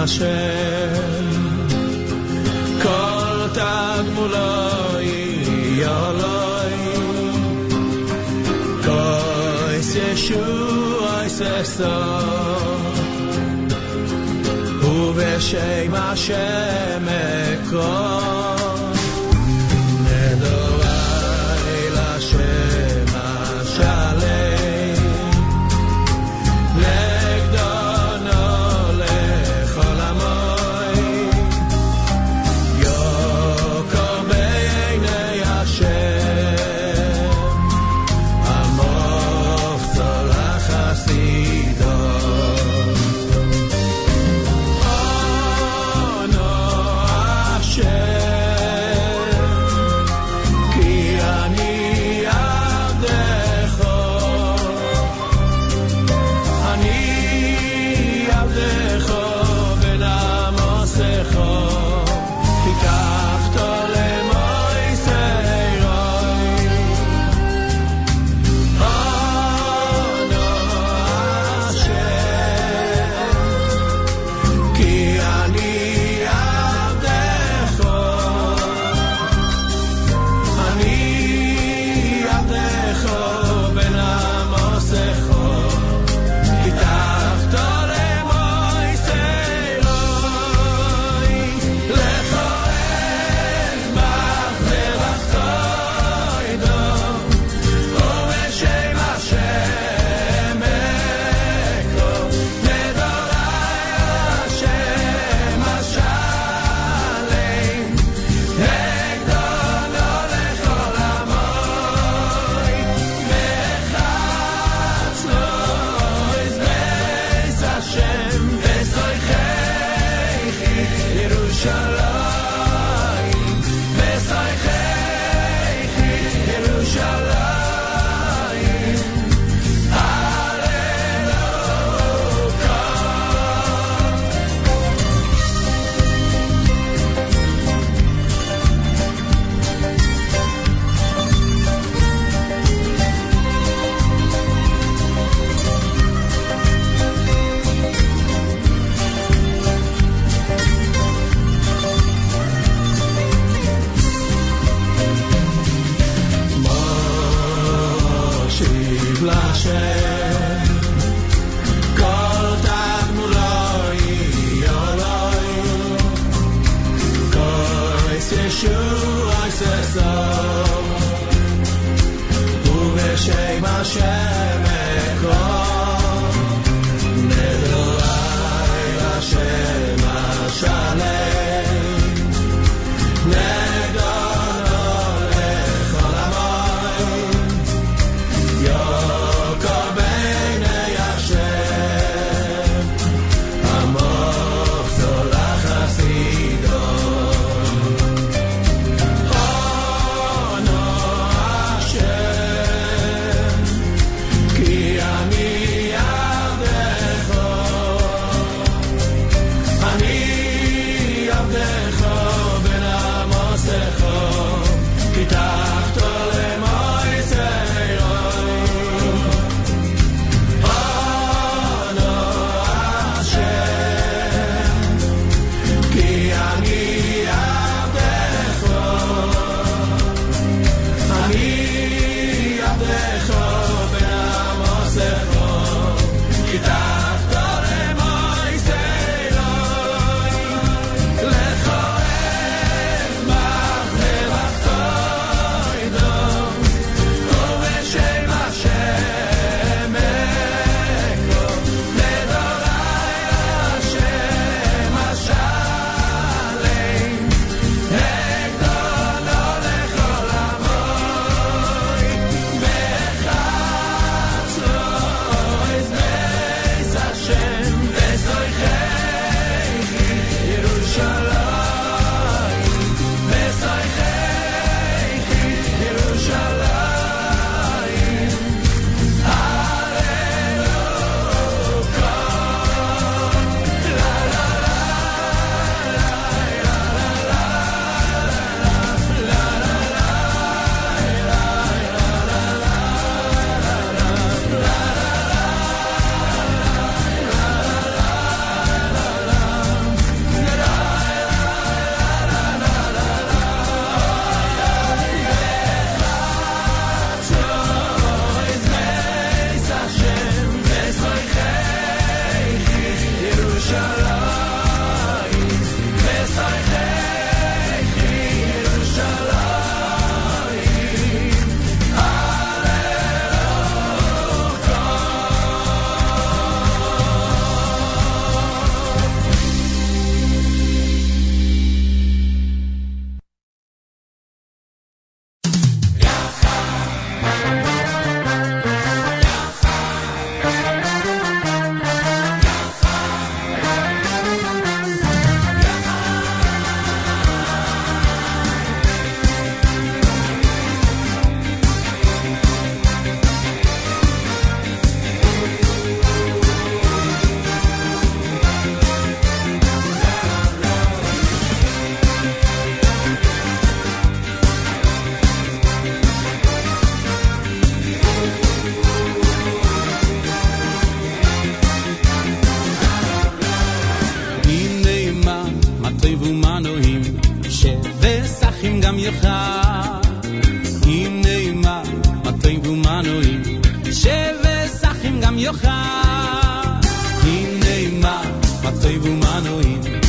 Hashem tej mano, Manuin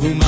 Maishi,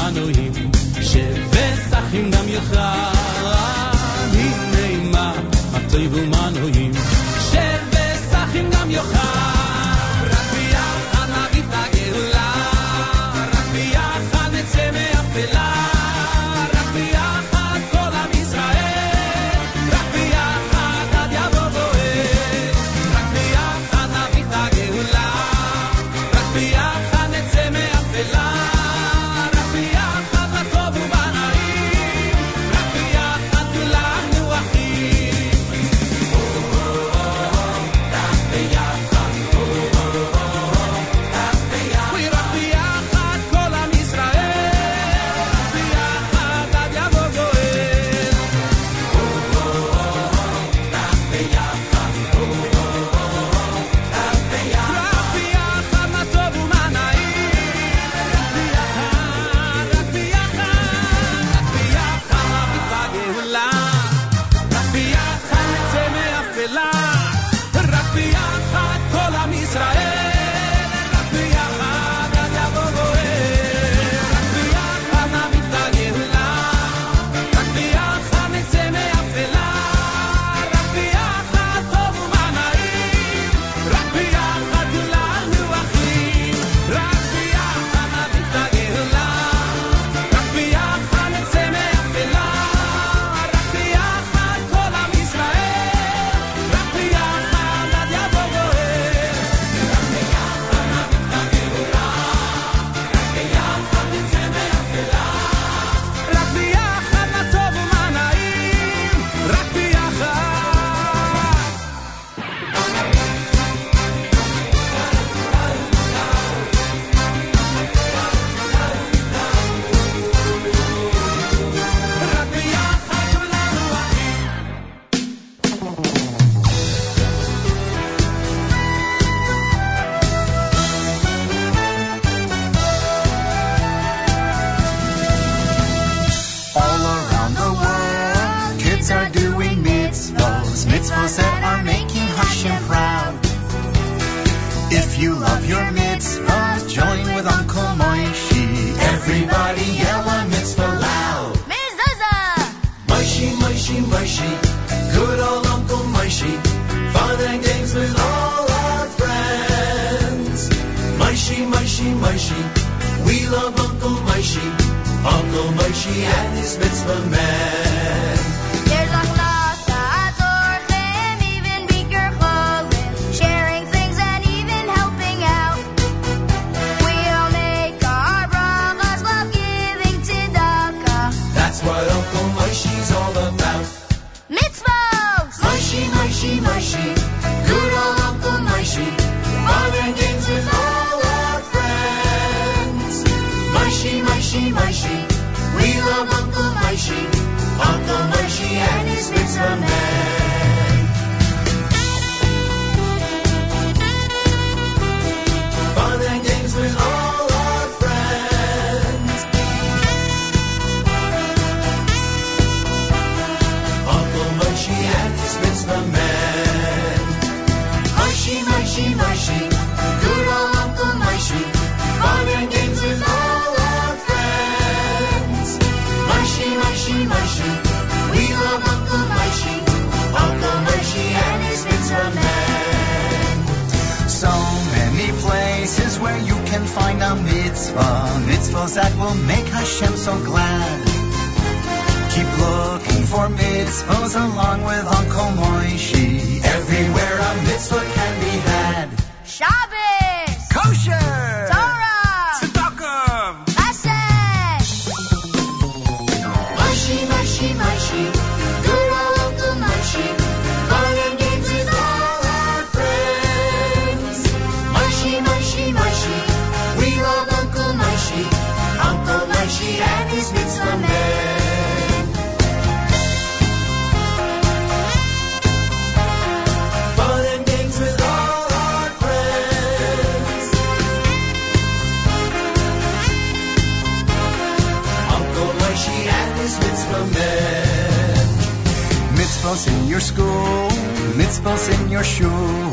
your shul,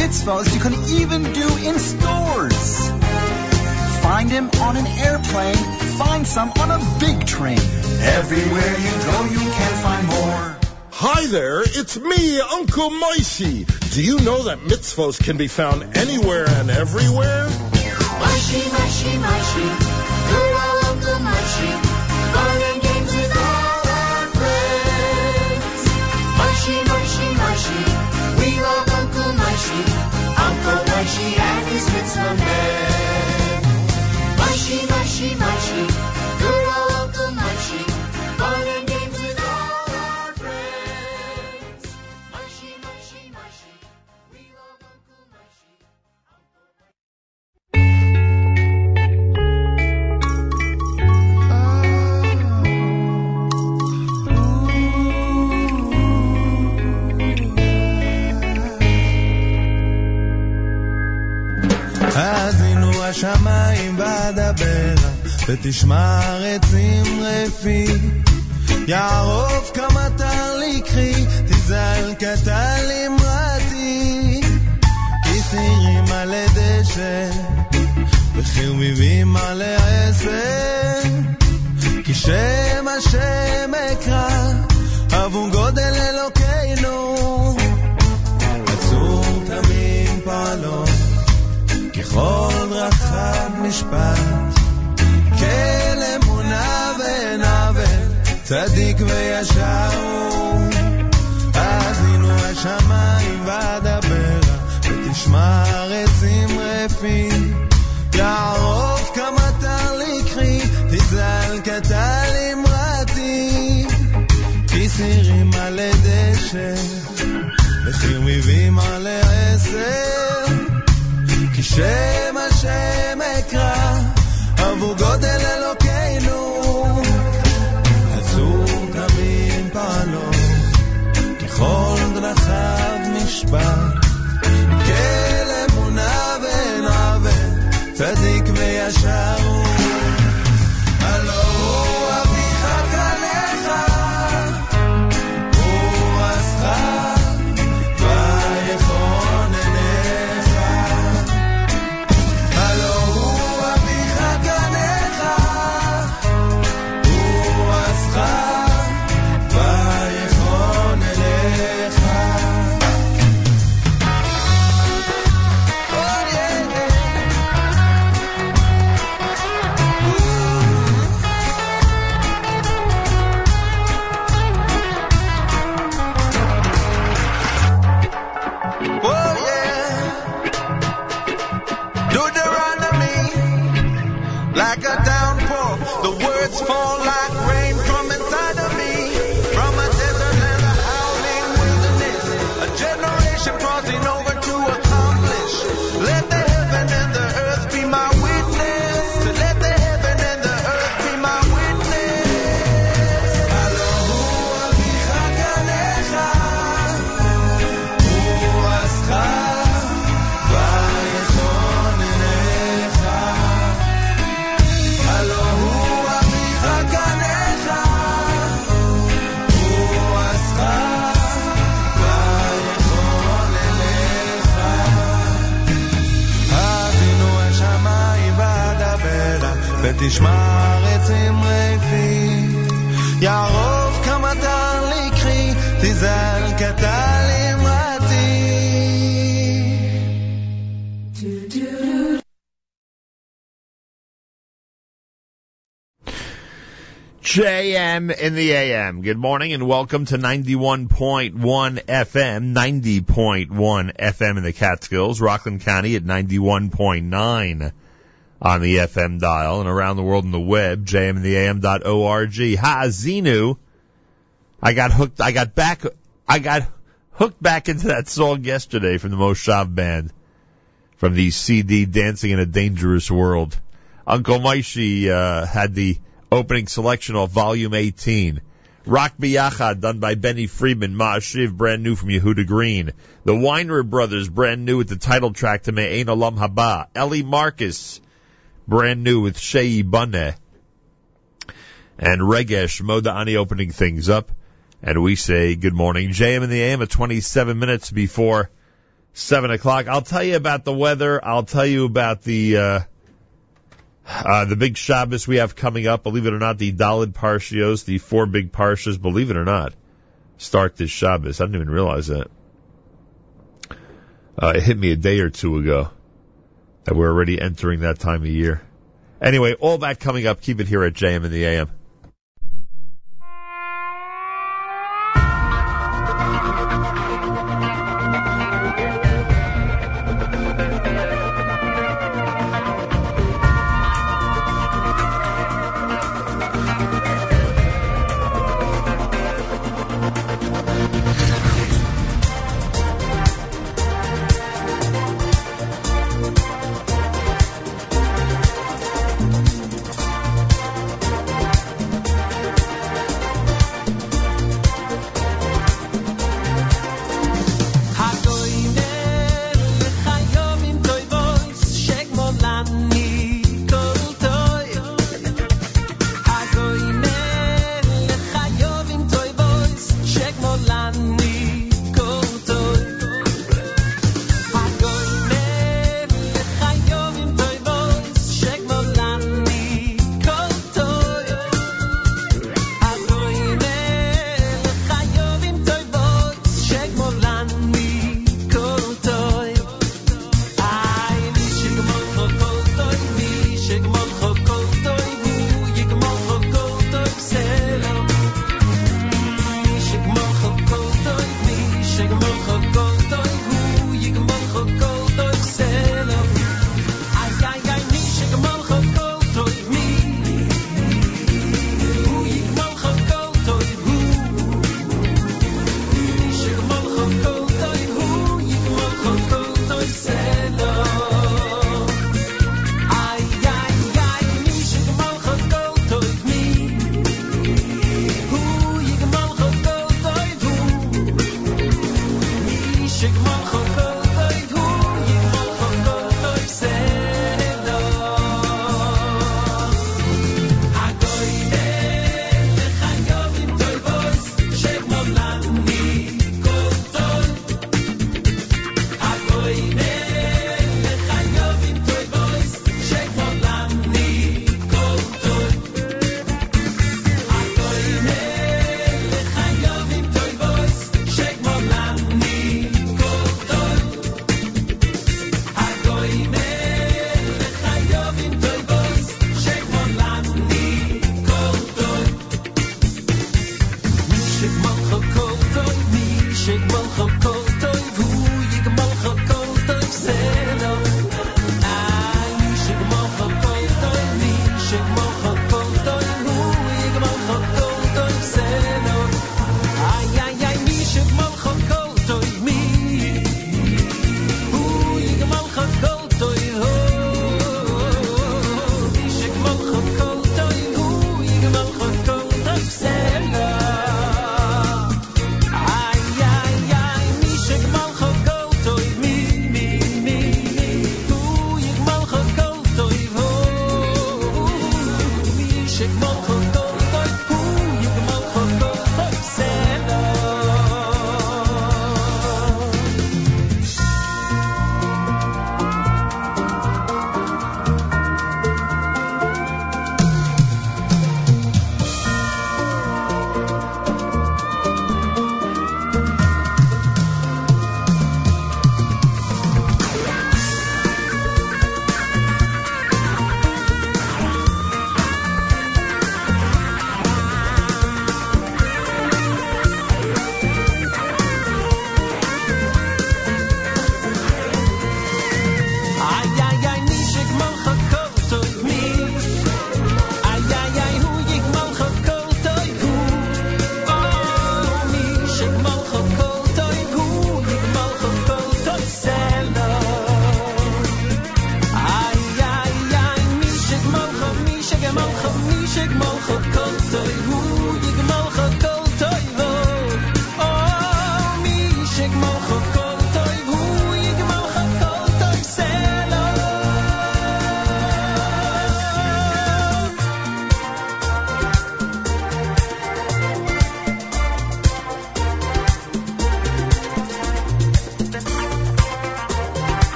mitzvahs you can even do in stores. Find him on an airplane, find some on a big train. Everywhere you go, you can find more. Hi there, it's me, Uncle Moishy. Do you know that mitzvahs can be found anywhere and everywhere? Moishy, mushy, mushy. Uncle Moishy and his mitzvah men. השמיים ואדבר, ותשמע עצים רפי. יערוב כמה תר לקחי, תזעל קטל אמרתי. כי סירים על הדשא, וחרמיבים על העשר. כי שם השם אקרא, משפט, כן אמונה ואין עוול, צדיק וישר הוא. האזינו השמיים ואדברה, ותשמע ארצים רפים. יערוף כמה טל לקחי, תזל כתל אמרתי. כי סירים על הדשא, וחרמיבים על העשר. כי שם השם אקרא, עבור גודל אלוקינו. עצור תמים פעלו, ככל דרכיו משפט. כל אמונה ואין עוול, צדיק וישר JM in the AM. Good morning and welcome to 91.1 FM, 90.1 FM in the Catskills, Rockland County at 91.9 on the FM dial and around the world on the web, jmintheam.org. Ha'azinu. I got hooked, I got back, I got hooked back into that song yesterday from the Moshav Band from the CD Dancing in a Dangerous World. Uncle Moishy, uh, had the opening selection off volume 18. Rock Biyachad, done by Benny Friedman. Ma'ashiv, brand new from Yehuda Green. The Weiner Brothers, brand new with the title track to Me'ain Olam Haba. Ellie Marcus, brand new with Shei Baneh. And Regesh Moda Ani opening things up. And we say good morning. JM in the AM at 27 minutes before 7 o'clock. I'll tell you about the weather. I'll tell you about the, uh, uh, the big Shabbos we have coming up. Believe it or not, the Dalid Parshios, the four big Parshas, believe it or not, start this Shabbos. I didn't even realize that. Uh, it hit me a day or two ago that we're already entering that time of year. Anyway, all that coming up. Keep it here at JM in the AM.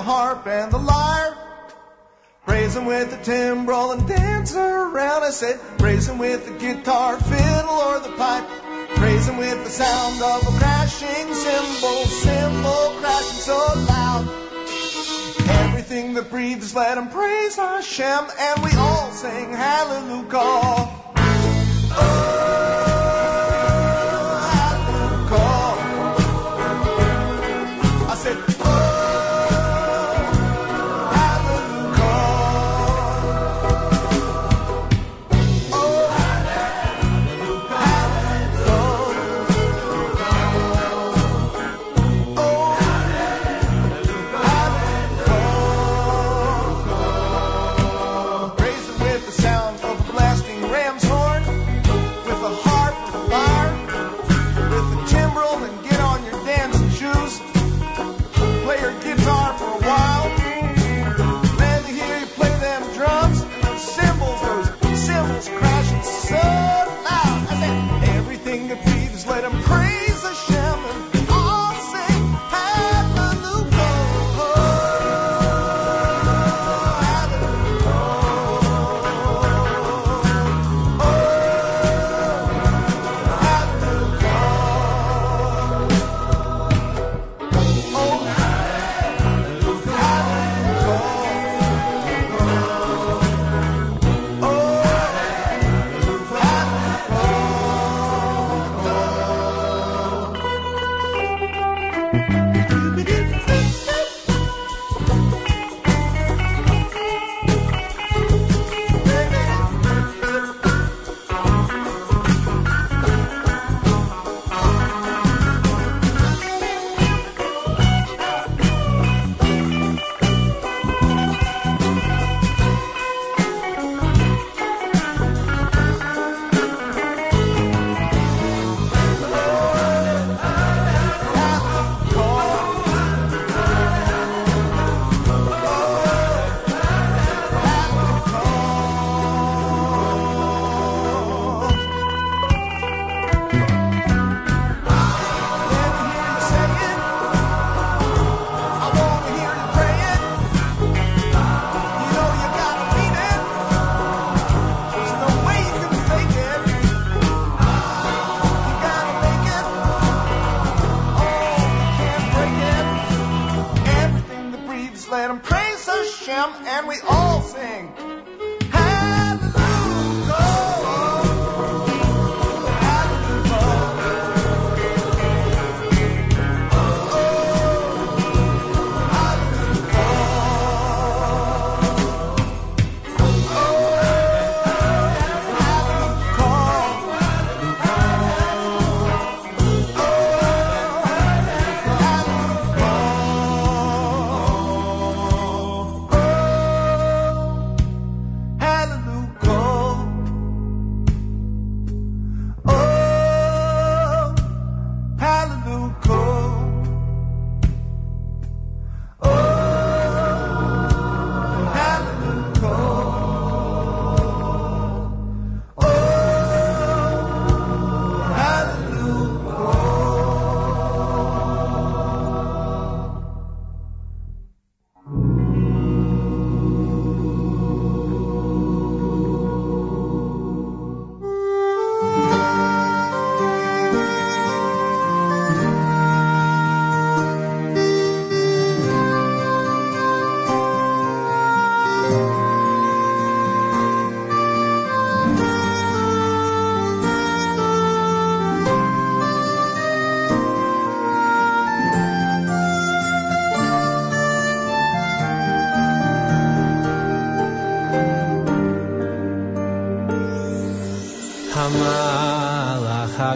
The harp and the lyre. Praise him with the timbrel and dance around. I said, praise him with the guitar, fiddle, or the pipe. Praise him with the sound of a crashing cymbal, cymbal crashing so loud. Everything that breathes, let him praise Hashem, and we all sing hallelujah. Oh,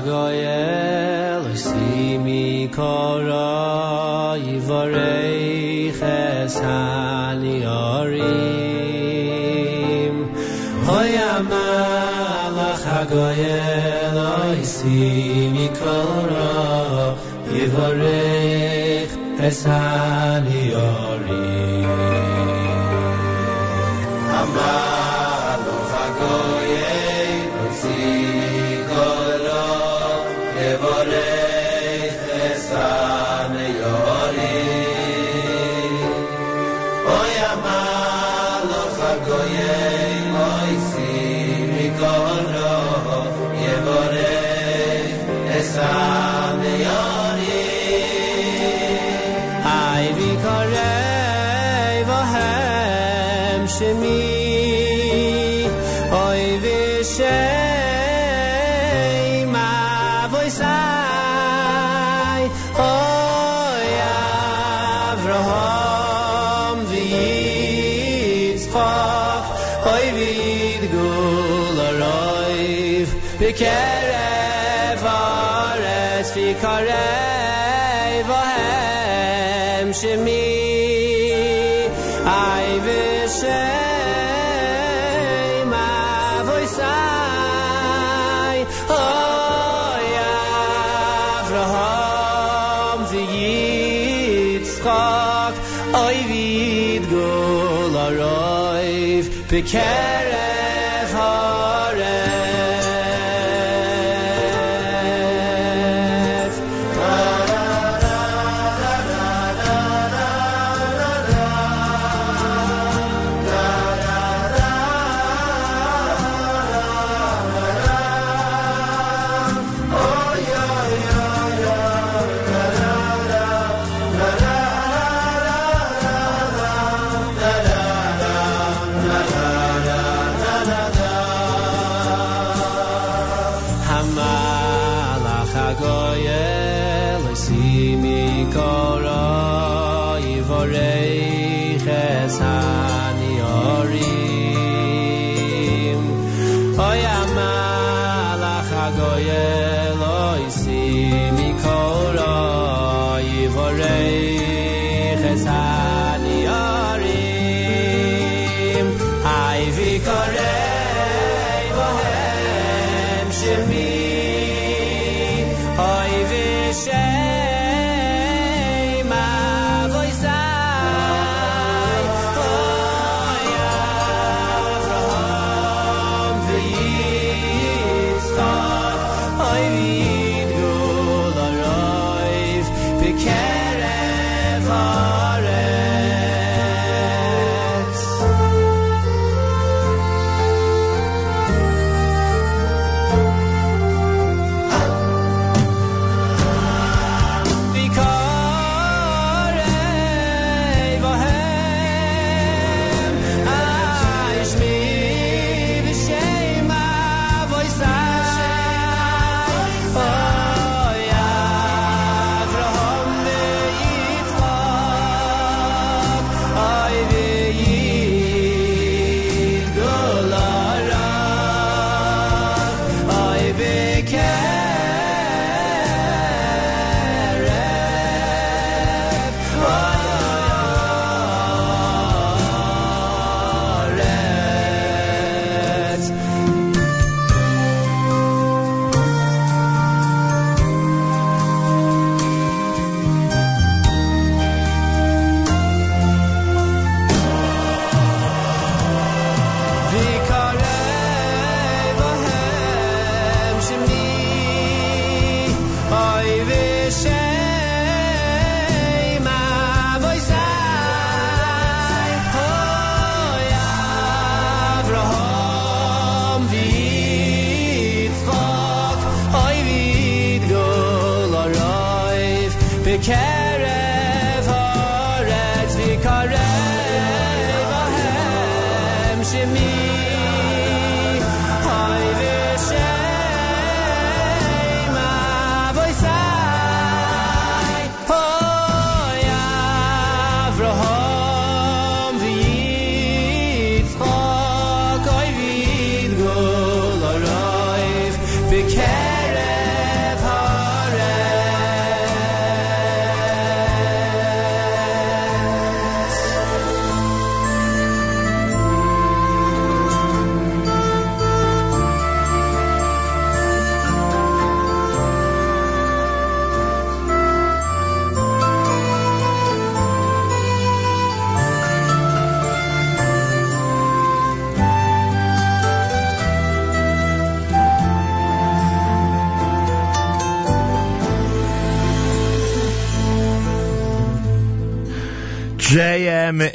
goyel si mi kora i vore khas ali ori hoya si mi kora i vore pekere far es vikare vohem ay vesey mavoy sai o ya avraham zigit zagt oy vit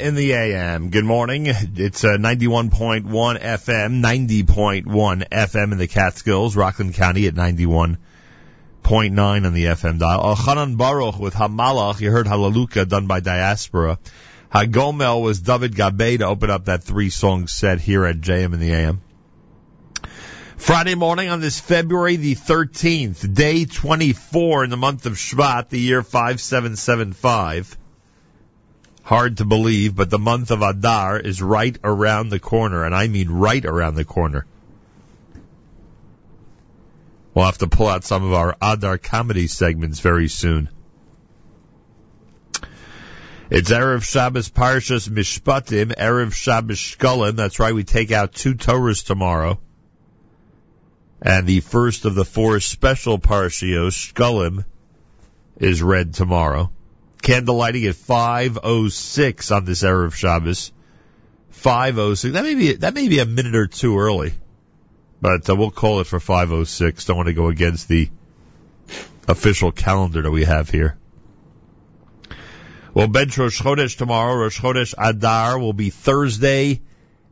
in the AM. Good morning. It's uh, 91.1 FM, 90.1 FM in the Catskills, Rockland County at 91.9 on the FM dial. Chanan Baruch with Hamalach. You heard Hallelujah done by Diaspora. Hagomel was David Gabe to open up that three song set here at JM in the AM. Friday morning on this February the 13th, day 24 in the month of Shvat, the year 5775. Hard to believe, but the month of Adar is right around the corner, and I mean right around the corner. We'll have to pull out some of our Adar comedy segments very soon. It's Erev Shabbos Parshas Mishpatim, Erev Shabbos Shkolim. That's right, we take out two Torahs tomorrow. And the first of the four special Parshios, Shkolim, is read tomorrow. Candle lighting at 5.06 on this Erev Shabbos. 5.06. That may be, that may be a minute or two early. But uh, we'll call it for 5.06. Don't want to go against the official calendar that we have here. Well, bench Rosh Chodesh tomorrow. Rosh Chodesh Adar will be Thursday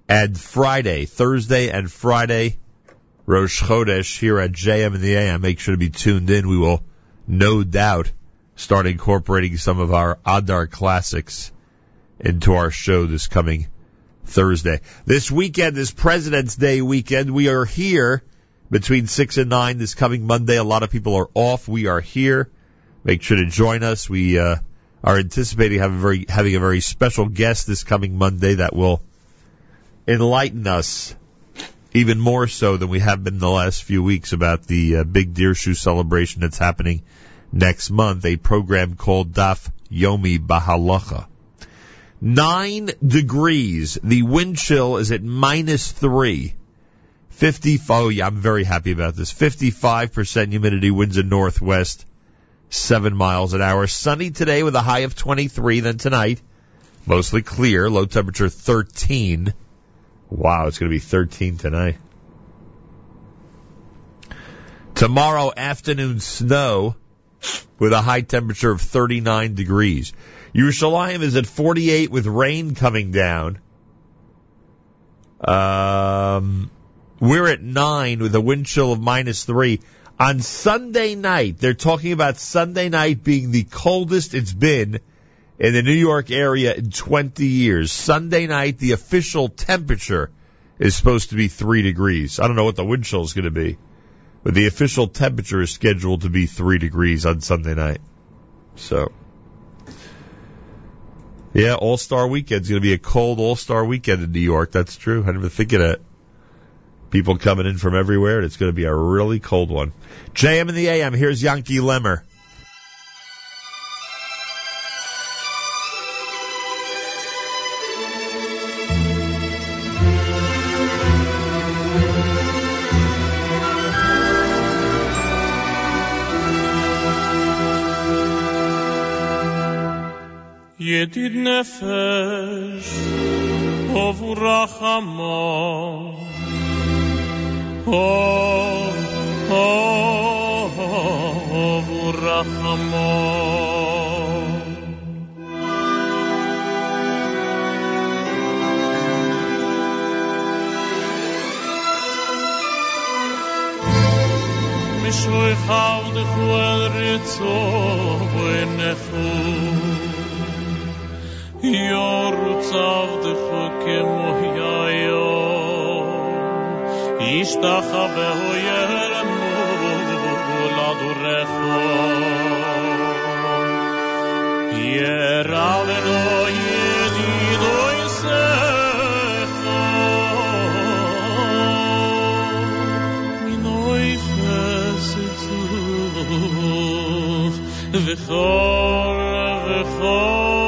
and Friday. Thursday and Friday. Rosh Chodesh here at JM in the AM. Make sure to be tuned in. We will no doubt start incorporating some of our Adar classics into our show this coming Thursday. This weekend is President's Day weekend. We are here between 6 and 9 this coming Monday. A lot of people are off. We are here. Make sure to join us. We uh, are anticipating having a very having a very special guest this coming Monday that will enlighten us even more so than we have been the last few weeks about the uh, big Dirshu celebration that's happening next month, a program called Daf Yomi Bahalacha. Nine degrees. The wind chill is at minus three. 50, oh yeah, I'm very happy about this. 55% humidity, winds in northwest, seven miles an hour. Sunny today with a high of 23, then tonight, mostly clear, low temperature 13. Wow, it's going to be 13 tonight. Tomorrow afternoon snow with a high temperature of 39 degrees. Yerushalayim is at 48 with rain coming down. Um, we're at 9 with a wind chill of minus 3. On Sunday night, they're talking about Sunday night being the coldest it's been in the New York area in 20 years. Sunday night, the official temperature is supposed to be 3 degrees. I don't know what the wind chill is going to be, the official temperature is scheduled to be 3 degrees on Sunday night. So, yeah, All Star Weekend's going to be a cold All Star Weekend in New York. That's true. I never think of that. People coming in from everywhere, and it's going to be a really cold one. JM in the AM. Here's Yankee Lemmer. και την Εφές ο βουραχαμός. Ο, ο, ο βουραχαμός. Μισού ηχάου διχουέδρυ τσόβου είναι φούς. Yor tzavdech kemo yayo Yishtachavehu yeremu ladurecho Yeraveno yedido yisecho Minoi fesitzuch V'chol, v'chol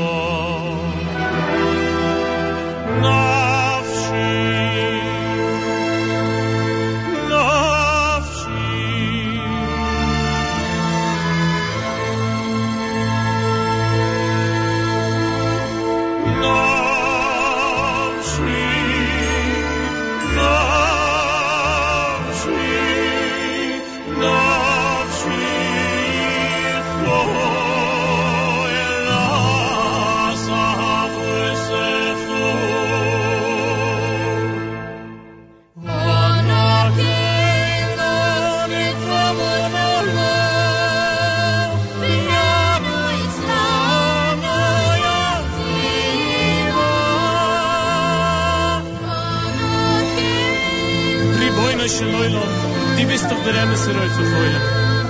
zu feulen.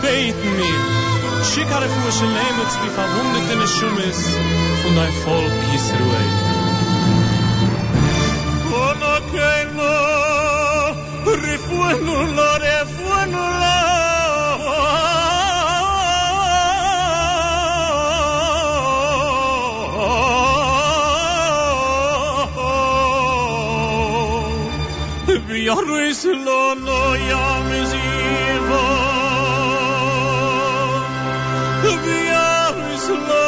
Beten mir. Schick alle Fusche Lehmets wie verwundete Neschumis von dein Volk Yisruel. Ona keimo, rifuenu rifuenu la. Biarris lo no. Biarris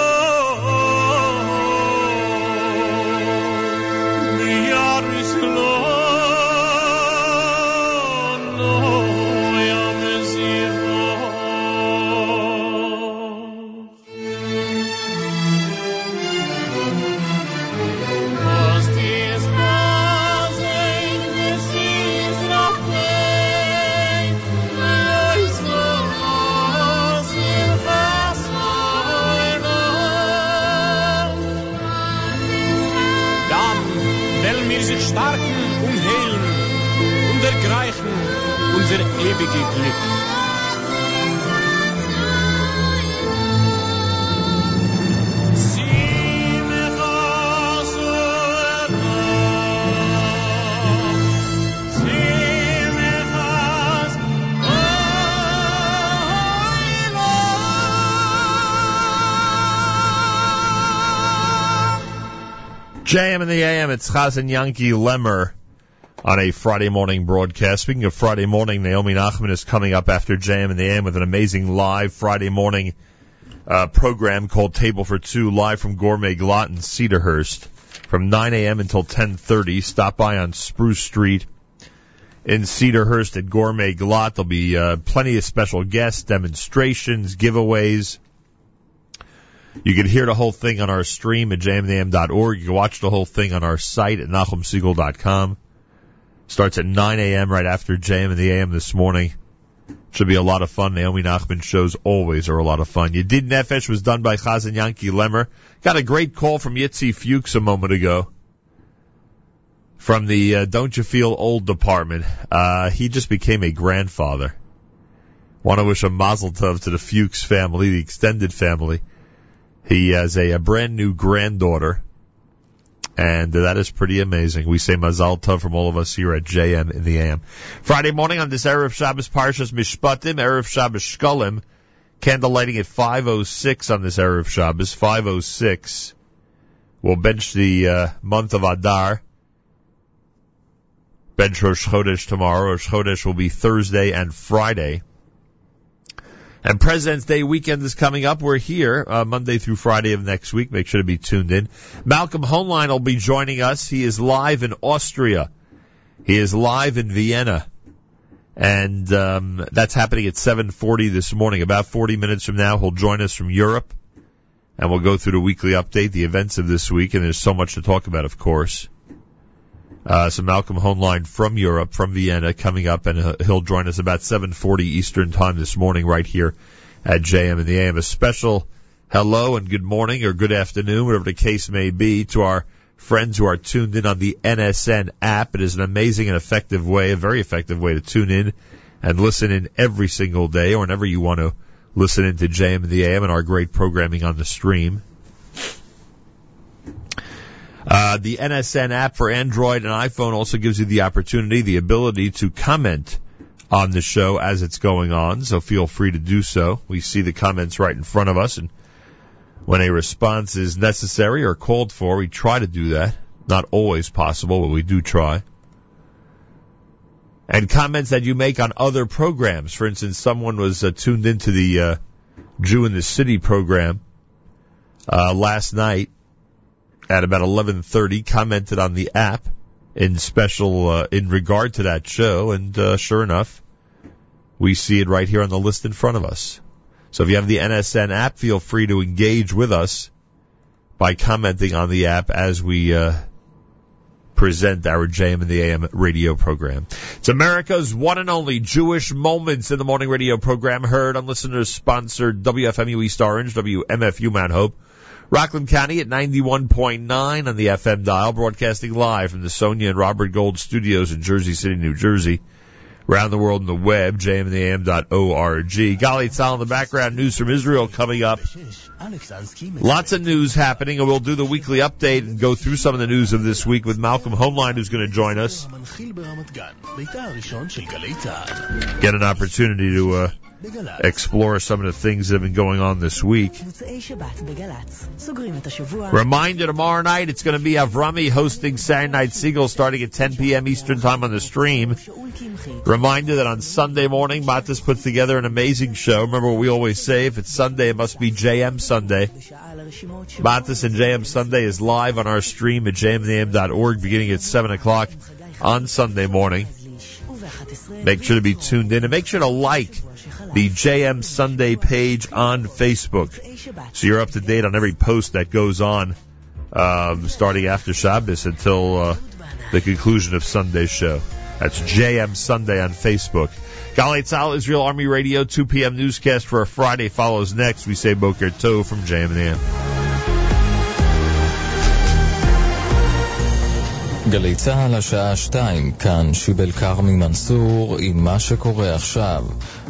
JM and the AM, it's Chazan Yankee Lemmer on a Friday morning broadcast. Speaking of Friday morning, Naomi Nachman is coming up after JM and the AM with an amazing live Friday morning uh, program called Table for Two, live from Gourmet Glatt in Cedarhurst from 9 a.m. until 10.30. Stop by on Spruce Street in Cedarhurst at Gourmet Glatt. There'll be uh, plenty of special guests, demonstrations, giveaways. You can hear the whole thing on our stream at jmnam.org. You can watch the whole thing on our site at nachumsiegel.com. Starts at 9 a.m. right after JM and the AM this morning. Should be a lot of fun. Naomi Nachman shows always are a lot of fun. Yedid Nefesh was done by Chazan Yankee Lemmer. Got a great call from Yitzi Fuchs a moment ago. From the uh, Don't You Feel Old department. Uh, he just became a grandfather. Want to wish a mazel tov to the Fuchs family, the extended family. He has a, a brand new granddaughter, and that is pretty amazing. We say Mazal Tov from all of us here at JM in the AM. Friday morning on this Erev Shabbos Parshas Mishpatim, Erev Shabbos Shkolim, candle lighting at 5.06 on this Erev Shabbos, 5.06. We'll bench the uh, month of Adar. Bench Rosh Chodesh tomorrow. Rosh Chodesh will be Thursday and Friday. And President's Day weekend is coming up. We're here uh, Monday through Friday of next week. Make sure to be tuned in. Malcolm Hoenlein will be joining us. He is live in Austria. He is live in Vienna. And um, that's happening at 7:40 this morning. About 40 minutes from now, he'll join us from Europe, and we'll go through the weekly update, the events of this week, and there's so much to talk about, of course. Uh, so Malcolm Hoenlein from Europe, from Vienna, coming up, and uh, he'll join us about 7:40 Eastern Time this morning, right here at JM and the AM. A special hello and good morning or good afternoon, whatever the case may be, to our friends who are tuned in on the NSN app. It is an amazing and effective way, a very effective way to tune in and listen in every single day, or whenever you want to listen in to JM and the AM and our great programming on the stream. Uh, the NSN app for Android and iPhone also gives you the opportunity, the ability to comment on the show as it's going on, so feel free to do so. We see the comments right in front of us, and when a response is necessary or called for, we try to do that. Not always possible, but we do try. And comments that you make on other programs. For instance, someone was uh, tuned into the uh, Jew in the City program uh, last night at about 11:30 commented on the app in special uh, in regard to that show and uh, sure enough we see it right here on the list in front of us. So if you have the NSN app feel free to engage with us by commenting on the app as we uh, present our JM and the AM radio program. It's America's one and only Jewish Moments in the Morning radio program heard on listeners sponsored WFMU East Orange, WMFU Mount Hope, Rockland County at 91.9 on the FM dial, broadcasting live from the Sonia and Robert Gold studios in Jersey City, New Jersey. around the world on the web, jmintheam.org. Golly, it's all in the background, news from Israel coming up. Lots of news happening, and we'll do the weekly update and go through some of the news of this week with Malcolm Hoenlein, who's going to join us. Get an opportunity to uh, explore some of the things that have been going on this week. Reminder tomorrow night, it's going to be Avrami hosting Saturday Night Siegel starting at 10 p.m. Eastern Time on the stream. Reminder that on Sunday morning, Matis puts together an amazing show. Remember what we always say, if it's Sunday, it must be JM Sunday. Matis and JM Sunday is live on our stream at jmam.org beginning at 7 o'clock on Sunday morning. Make sure to be tuned in and make sure to like the JM Sunday page on Facebook. So you're up to date on every post that goes on, um, starting after Shabbos until uh, the conclusion of Sunday's show. That's JM Sunday on Facebook. Galei Tzal, Israel Army Radio, 2 p.m. newscast for a Friday follows next. We say Boker Tov from JM&M. גלי צה"ל השעה שתיים, כאן שיבל כרמי מנסור עם מה שקורה עכשיו.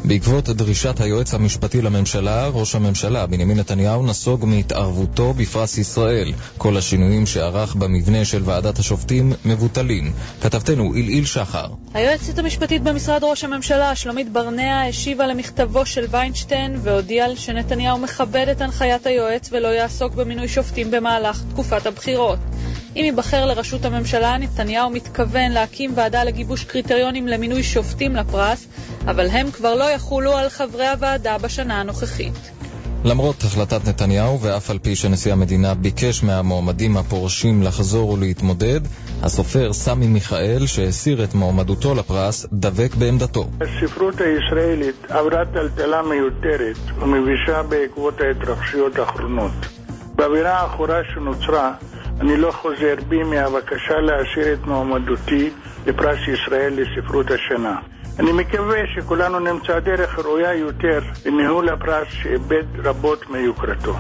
בעקבות דרישת היועץ המשפטי לממשלה, ראש הממשלה בנימין נתניהו נסוג מהתערבותו בפרס ישראל. כל השינויים שערך במבנה של ועדת השופטים מבוטלים. כתבתנו אילאיל שחר. היועצת המשפטית במשרד ראש הממשלה, שלומית ברנע, השיבה למכתבו של ויינשטיין והודיעה שנתניהו מכבד את הנחיית היועץ ולא יעסוק במינוי שופטים במהלך תקופת הבחירות. אם ייבחר לראשות הממשלה, נתניהו מתכוון להקים ועדה לגיבוש קריטריונים למינוי שופטים לפרס, אבל הם כבר לא יחולו על חברי הוועדה בשנה הנוכחית. למרות החלטת נתניהו, ואף על פי שנשיא המדינה ביקש מהמועמדים הפורשים לחזור ולהתמודד, הסופר סמי מיכאל, שהסיר את מועמדותו לפרס, דבק בעמדתו. הספרות הישראלית עברה טלטלה מיותרת ומבישה בעקבות ההתרחשויות האחרונות. באווירה העכורה שנוצרה, אני לא חוזר בי מהבקשה להשאיר את מועמדותי לפרס ישראל לספרות השנה. אני מקווה שכולנו נמצא דרך ראויה יותר לניהול הפרס שאיבד רבות מיוקרתו.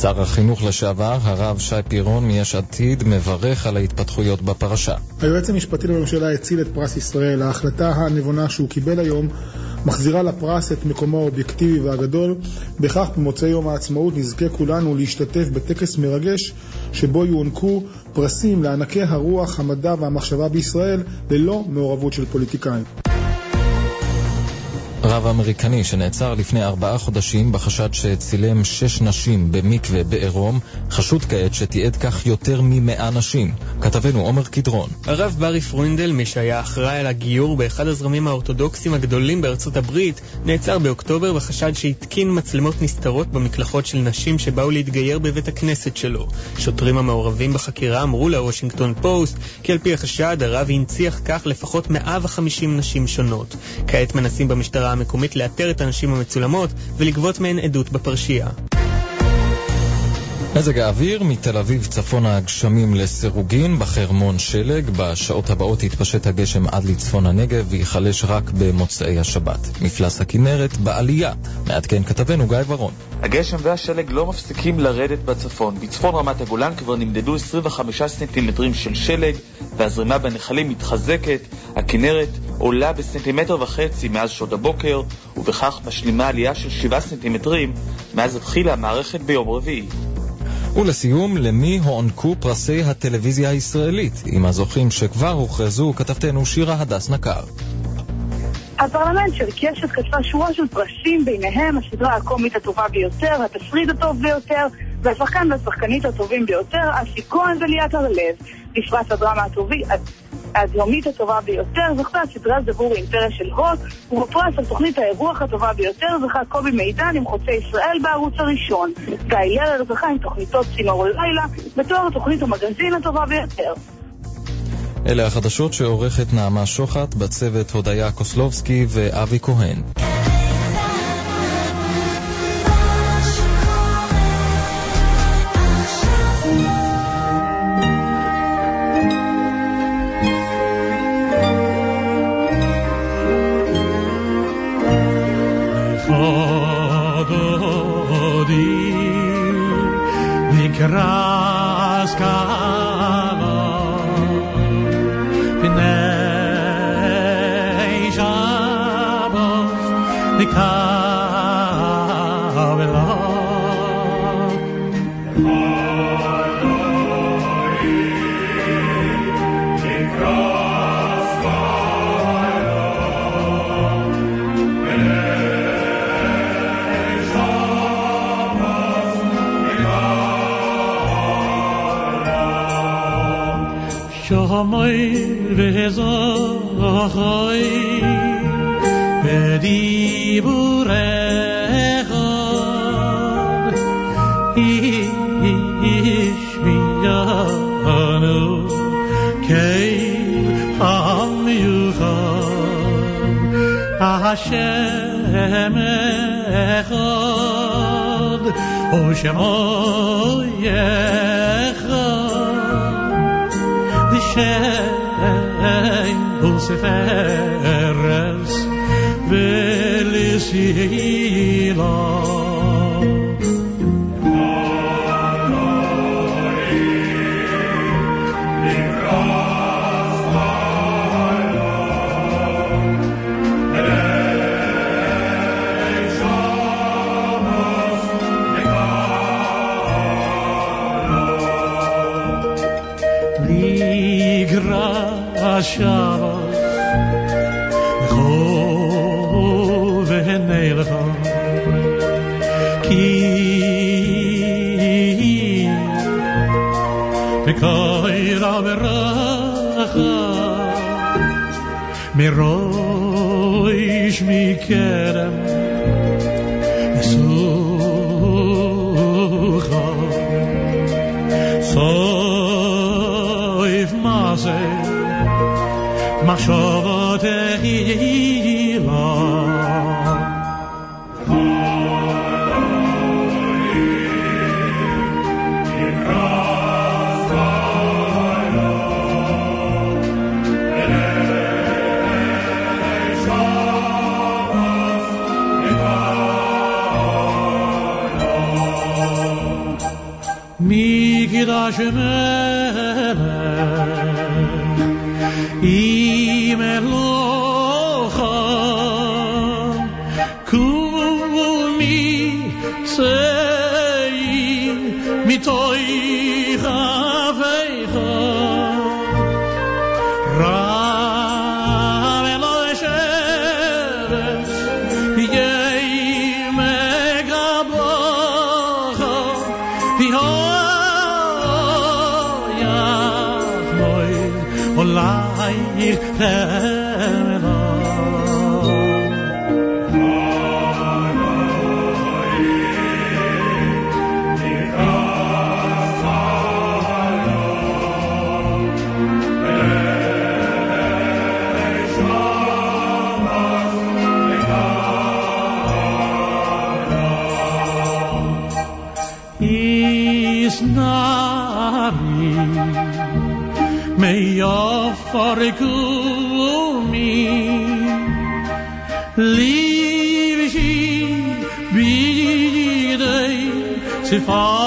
שר החינוך לשעבר, הרב שי פירון מיש עתיד, מברך על ההתפתחויות בפרשה. היועץ המשפטי לממשלה הציל את פרס ישראל. ההחלטה הנבונה שהוא קיבל היום מחזירה לפרס את מקומו האובייקטיבי והגדול. בכך במוצאי יום העצמאות נזכה כולנו להשתתף בטקס מרגש שבו יוענקו פרסים לענקי הרוח, המדע והמחשבה בישראל ללא מעורבות של פוליטיקאים. רב אמריקני שנעצר לפני ארבעה חודשים בחשד שצילם שש נשים במקווה בעירום, חשוד כעת שתיעד כך יותר ממאה נשים. כתבנו עומר קדרון. הרב ברי פרונדל, מי שהיה אחראי על הגיור באחד הזרמים האורתודוקסיים הגדולים בארצות הברית, נעצר באוקטובר בחשד שהתקין מצלמות נסתרות במקלחות של נשים שבאו להתגייר בבית הכנסת שלו. שוטרים המעורבים בחקירה אמרו לוושינגטון פוסט כי על פי החשד הרב הנציח כך לפחות 150 נשים שונות. כעת מנסים במשטרה המקומית לאתר את הנשים המצולמות ולגבות מהן עדות בפרשייה. מזג האוויר מתל אביב צפונה הגשמים לסירוגין, בחרמון שלג, בשעות הבאות יתפשט הגשם עד לצפון הנגב וייחלש רק במוצאי השבת. מפלס הכנרת בעלייה, מעדכן כתבנו גיא ורון. הגשם והשלג לא מפסיקים לרדת בצפון. בצפון רמת הגולן כבר נמדדו 25 סנטימטרים של שלג והזרימה בנחלים מתחזקת. הכנרת עולה בסנטימטר וחצי מאז שעות הבוקר ובכך משלימה עלייה של 7 סנטימטרים מאז התחילה המערכת ביום רביעי. ולסיום, למי הוענקו פרסי הטלוויזיה הישראלית? עם הזוכים שכבר הוכרזו, כתבתנו שירה הדס נקר. הפרלמנט של קשת כתבה שורה של פרסים, ביניהם הסדרה הקומית הטובה ביותר, התפריד הטוב ביותר, והשחקן והשחקנית הטובים ביותר, אסי כהן וליאת הרלב. בפרס הדרמה הטובי, הדרומית הטובה ביותר זכתה סדרת דבור אימפריה של הוט, ובפרס על תוכנית האירוח הטובה ביותר זכה קובי מידן עם חוצי ישראל בערוץ הראשון. גיא לרר זכה עם תוכניתו צינור הלילה, בתואר תוכנית המגזין הטובה ביותר. אלה החדשות שעורכת נעמה שוחט, בצוות הודיה קוסלובסקי ואבי כהן. Bezoy bediburecha ish miyanu kei am yucham Hashem echad shemoy echad D'shem useferes velisila Shabbos. Chov v'nelecha Ki V'koyra v'racha Miroish mikerem. Sucha מחשבות תהילה. מקדש מלך sifarte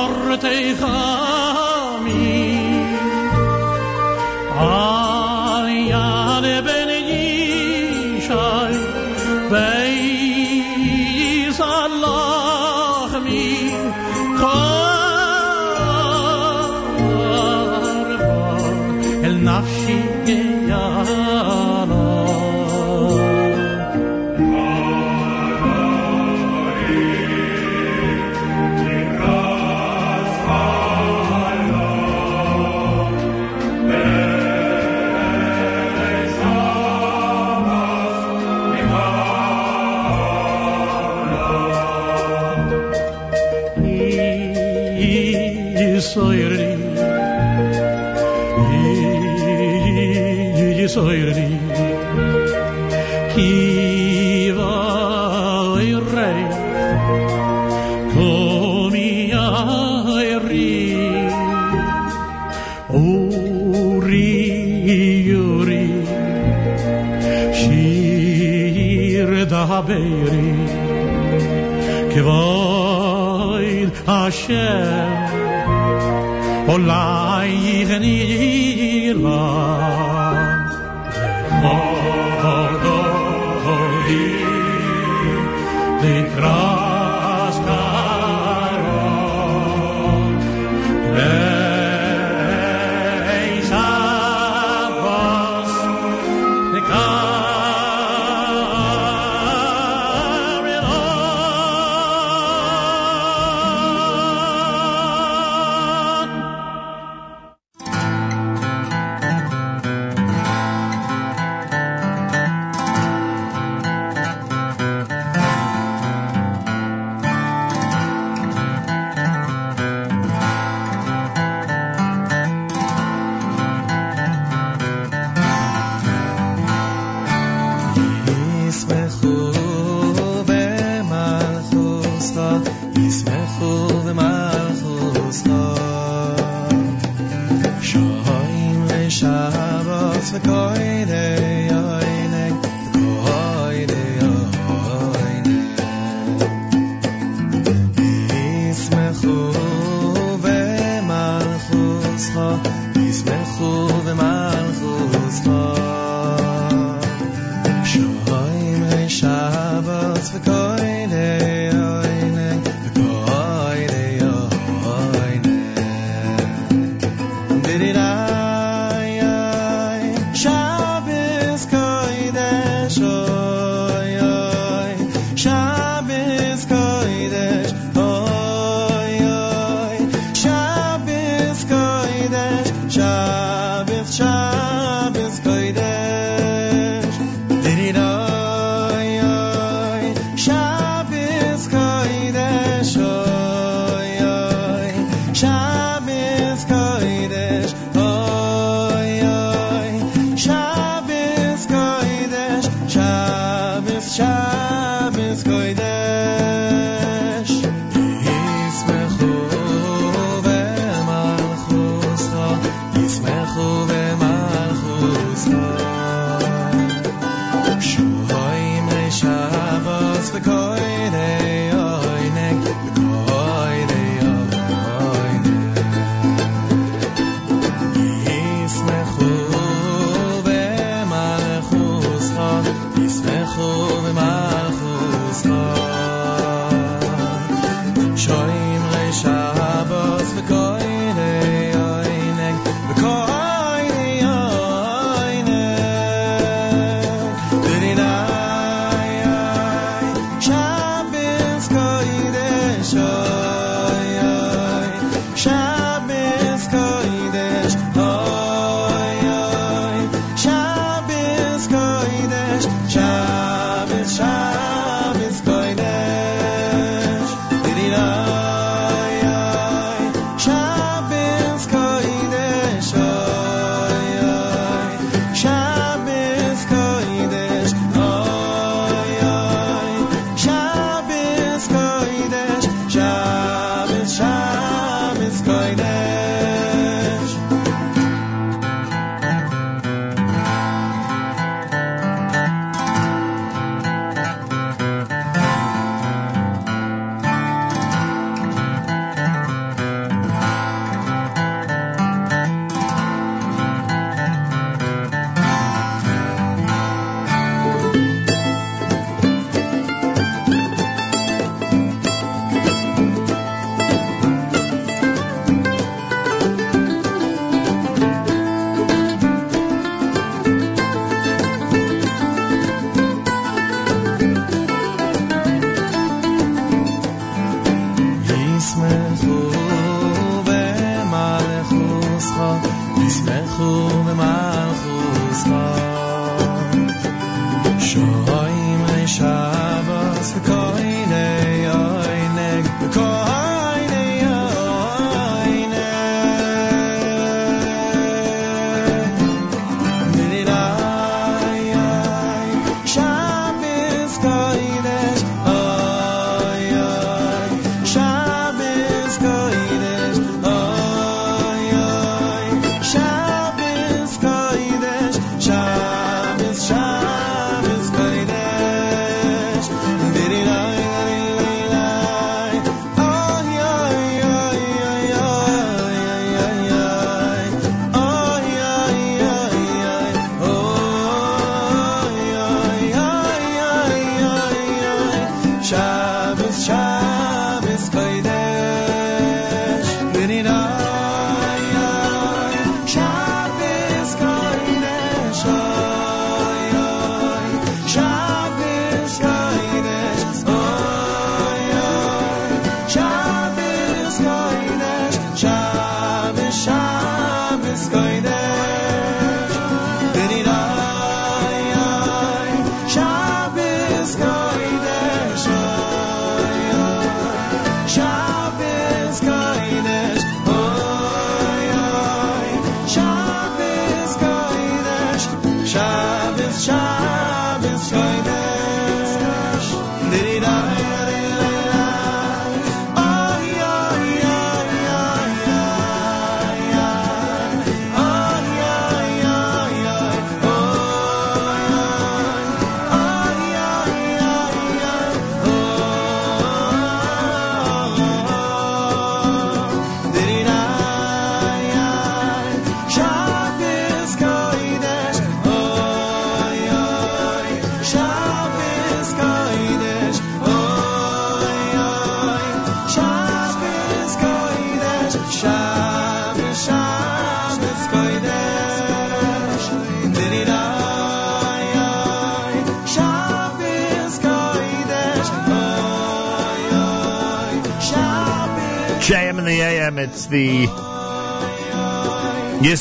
Hashem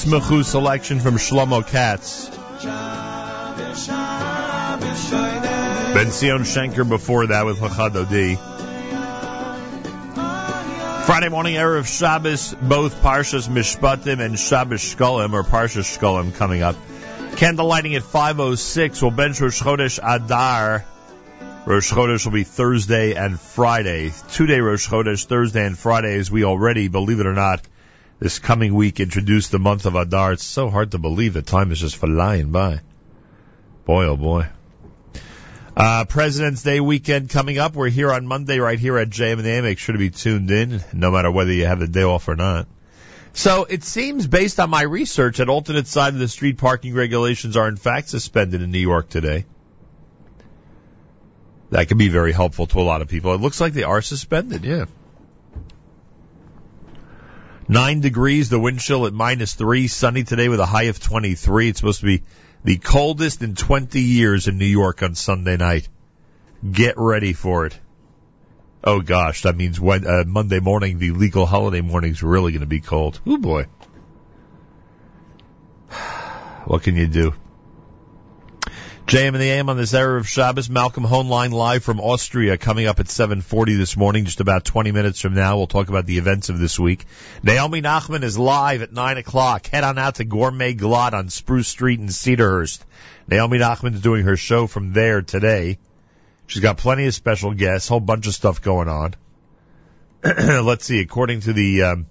Yismachu selection from Shlomo Katz. Ben Zion Shenker before that with Lachadodi. Friday morning, Erev Shabbos, both Parshas Mishpatim and Shabbos Shkolim, or Parshas Shkolim, coming up. Candle lighting at 5.06 will bench Rosh Chodesh Adar. Rosh Chodesh will be Thursday and Friday. Two-day Rosh Chodesh, Thursday and Friday, as we already, believe it or not, this coming week introduced the month of Adar. It's so hard to believe that time is just flying by. Boy, oh boy. Uh, President's Day weekend coming up. We're here on Monday right here at JM and. Make sure to be tuned in, no matter whether you have the day off or not. So it seems, based on my research, that alternate side of the street parking regulations are in fact suspended in New York today. That can be very helpful to a lot of people. It looks like they are suspended, yeah. Nine degrees, the wind chill at minus three, sunny today with a high of 23. It's supposed to be the coldest in 20 years in New York on Sunday night. Get ready for it. Oh gosh, that means when, uh, Monday morning, the legal holiday morning is really going to be cold. Oh boy. What can you do? JM in the AM on this Erev Shabbos. Malcolm Hoenlein live from Austria coming up at 7.40 this morning, just about 20 minutes from now. We'll talk about the events of this week. Naomi Nachman is live at 9 o'clock. Head on out to Gourmet Glatt on Spruce Street in Cedarhurst. Naomi Nachman is doing her show from there today. She's got plenty of special guests, whole bunch of stuff going on. Let's see, according to the, um,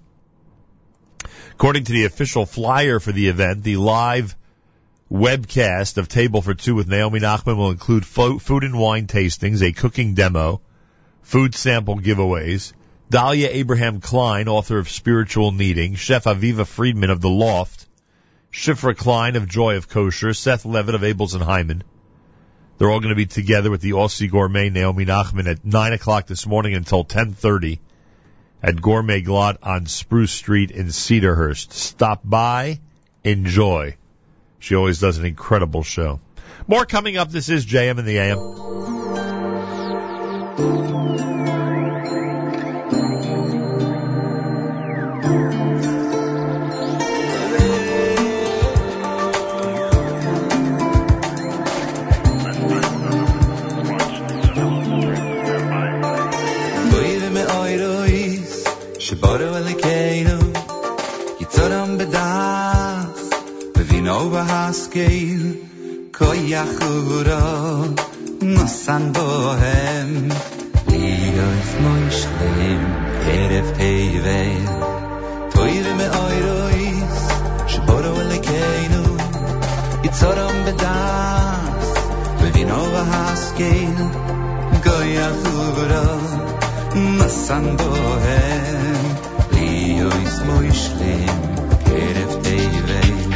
according to the official flyer for the event, the live webcast of Table for Two with Naomi Nachman will include fo- food and wine tastings, a cooking demo, food sample giveaways, Dahlia Abraham Klein, author of Spiritual Kneading, Chef Aviva Friedman of The Loft, Shifra Klein of Joy of Kosher, Seth Levitt of Abels and Hyman. They're all going to be together with the Aussie Gourmet Naomi Nachman at 9 o'clock this morning until 10.30 at Gourmet Glatt on Spruce Street in Cedarhurst. Stop by, enjoy. She always does an incredible show. More coming up. This is JM in the AM. geil koja khura nasan bohem. Ihr is mein schlim er ist hey toire me euro shboro schoro le keinu it's bedas on the dance koja khura nasan bohem. Ihr ist schlim er ist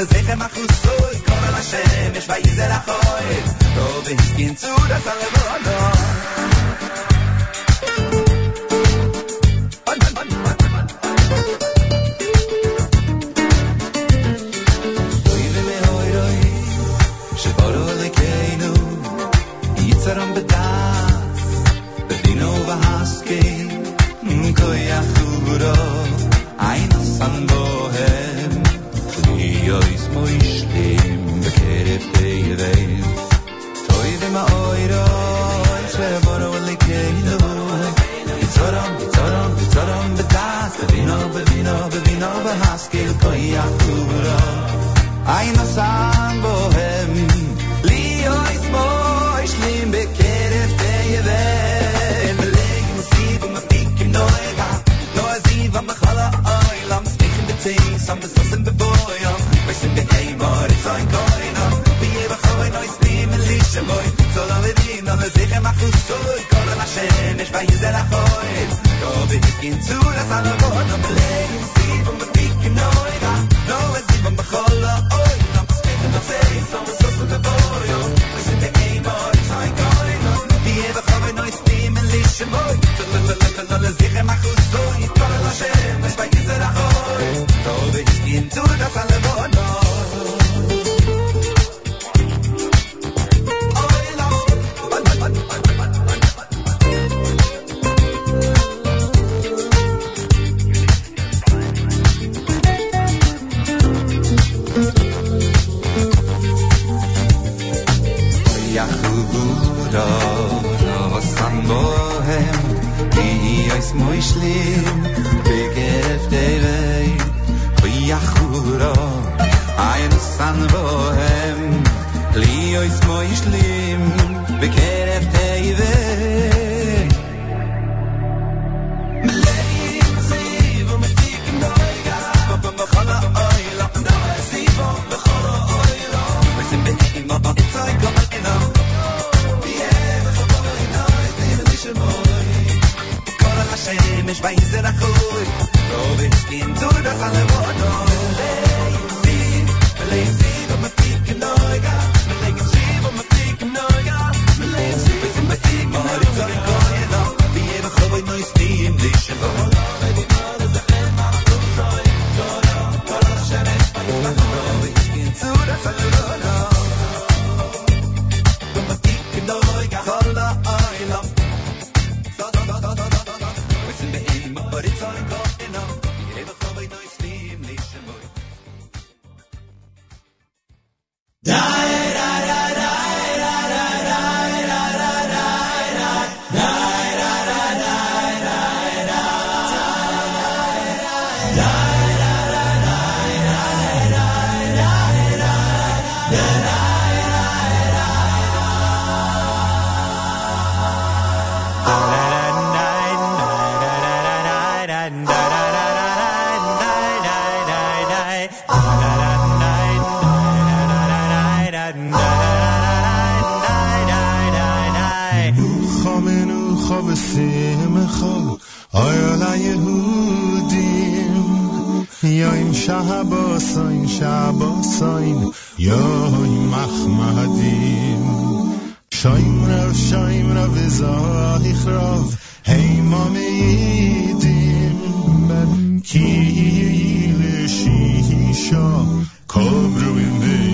alles Lechem achusoi, kommel Hashem, יש ויהי זה לחוי, טוב הסכין צוד עשה לבונו. یا این شهباسا این شهباسا این یا این شایم رو شایم رو وزای خراف هی ما میدیم بر کیلشیشا کبرو این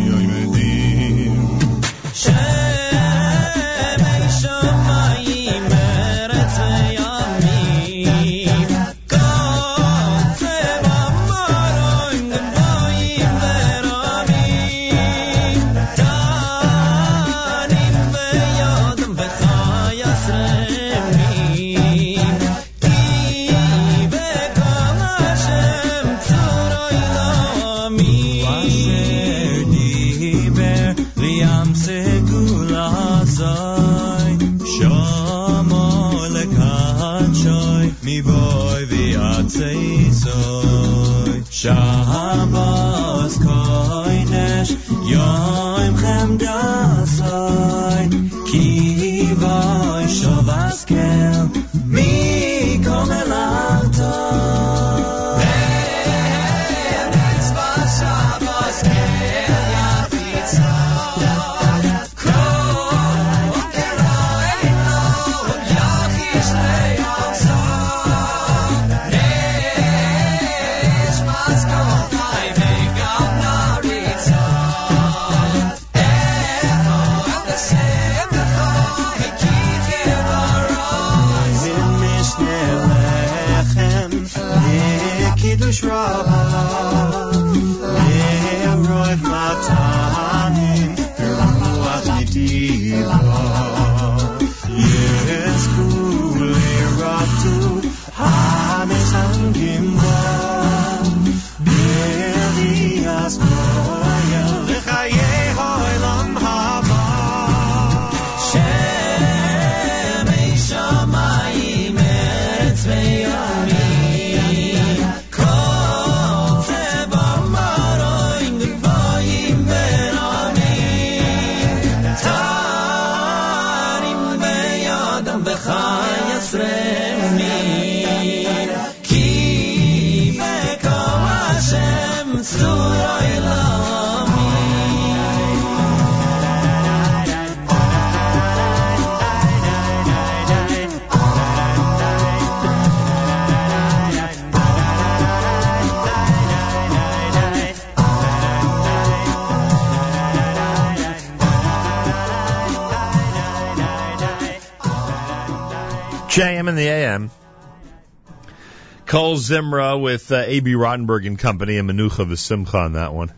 Zimra with uh, A.B. Rottenberg and Company and Menucha V'Simcha on that one.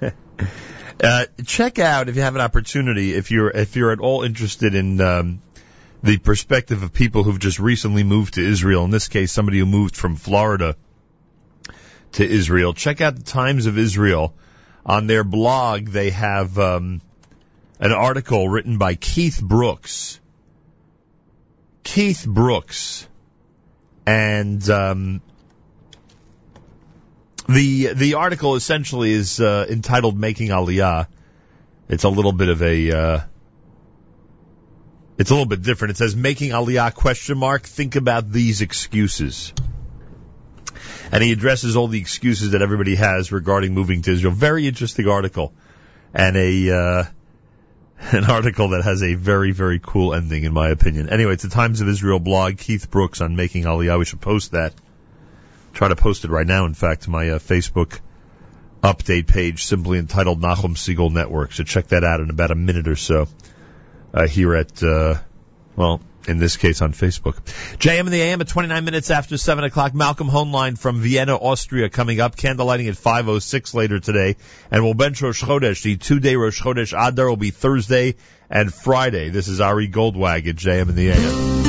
uh, check out if you have an opportunity, if you're if you're at all interested in um, the perspective of people who've just recently moved to Israel. In this case, somebody who moved from Florida to Israel. Check out the Times of Israel. On their blog, they have um, an article written by Keith Brooks. Keith Brooks, and um, the the article essentially is uh, entitled "Making Aliyah." It's a little bit of a uh, it's a little bit different. It says "Making Aliyah?" question mark. Think about these excuses, and he addresses all the excuses that everybody has regarding moving to Israel. Very interesting article, and a uh, an article that has a very, very cool ending, in my opinion. Anyway, it's the Times of Israel blog, Keith Brooks on making Aliyah. We should post that. Try to post it right now, in fact, my uh, Facebook update page, simply entitled Nachum Siegel Network. So check that out in about a minute or so uh, here at, uh, well, in this case on Facebook. JM in the AM at 29 minutes after 7 o'clock. Malcolm Hoenlein from Vienna, Austria coming up. Candlelighting at 5.06 later today. And we'll bench Rosh Chodesh. The two-day Rosh Chodesh Adar will be Thursday and Friday. This is Ari Goldwag at JM in the AM.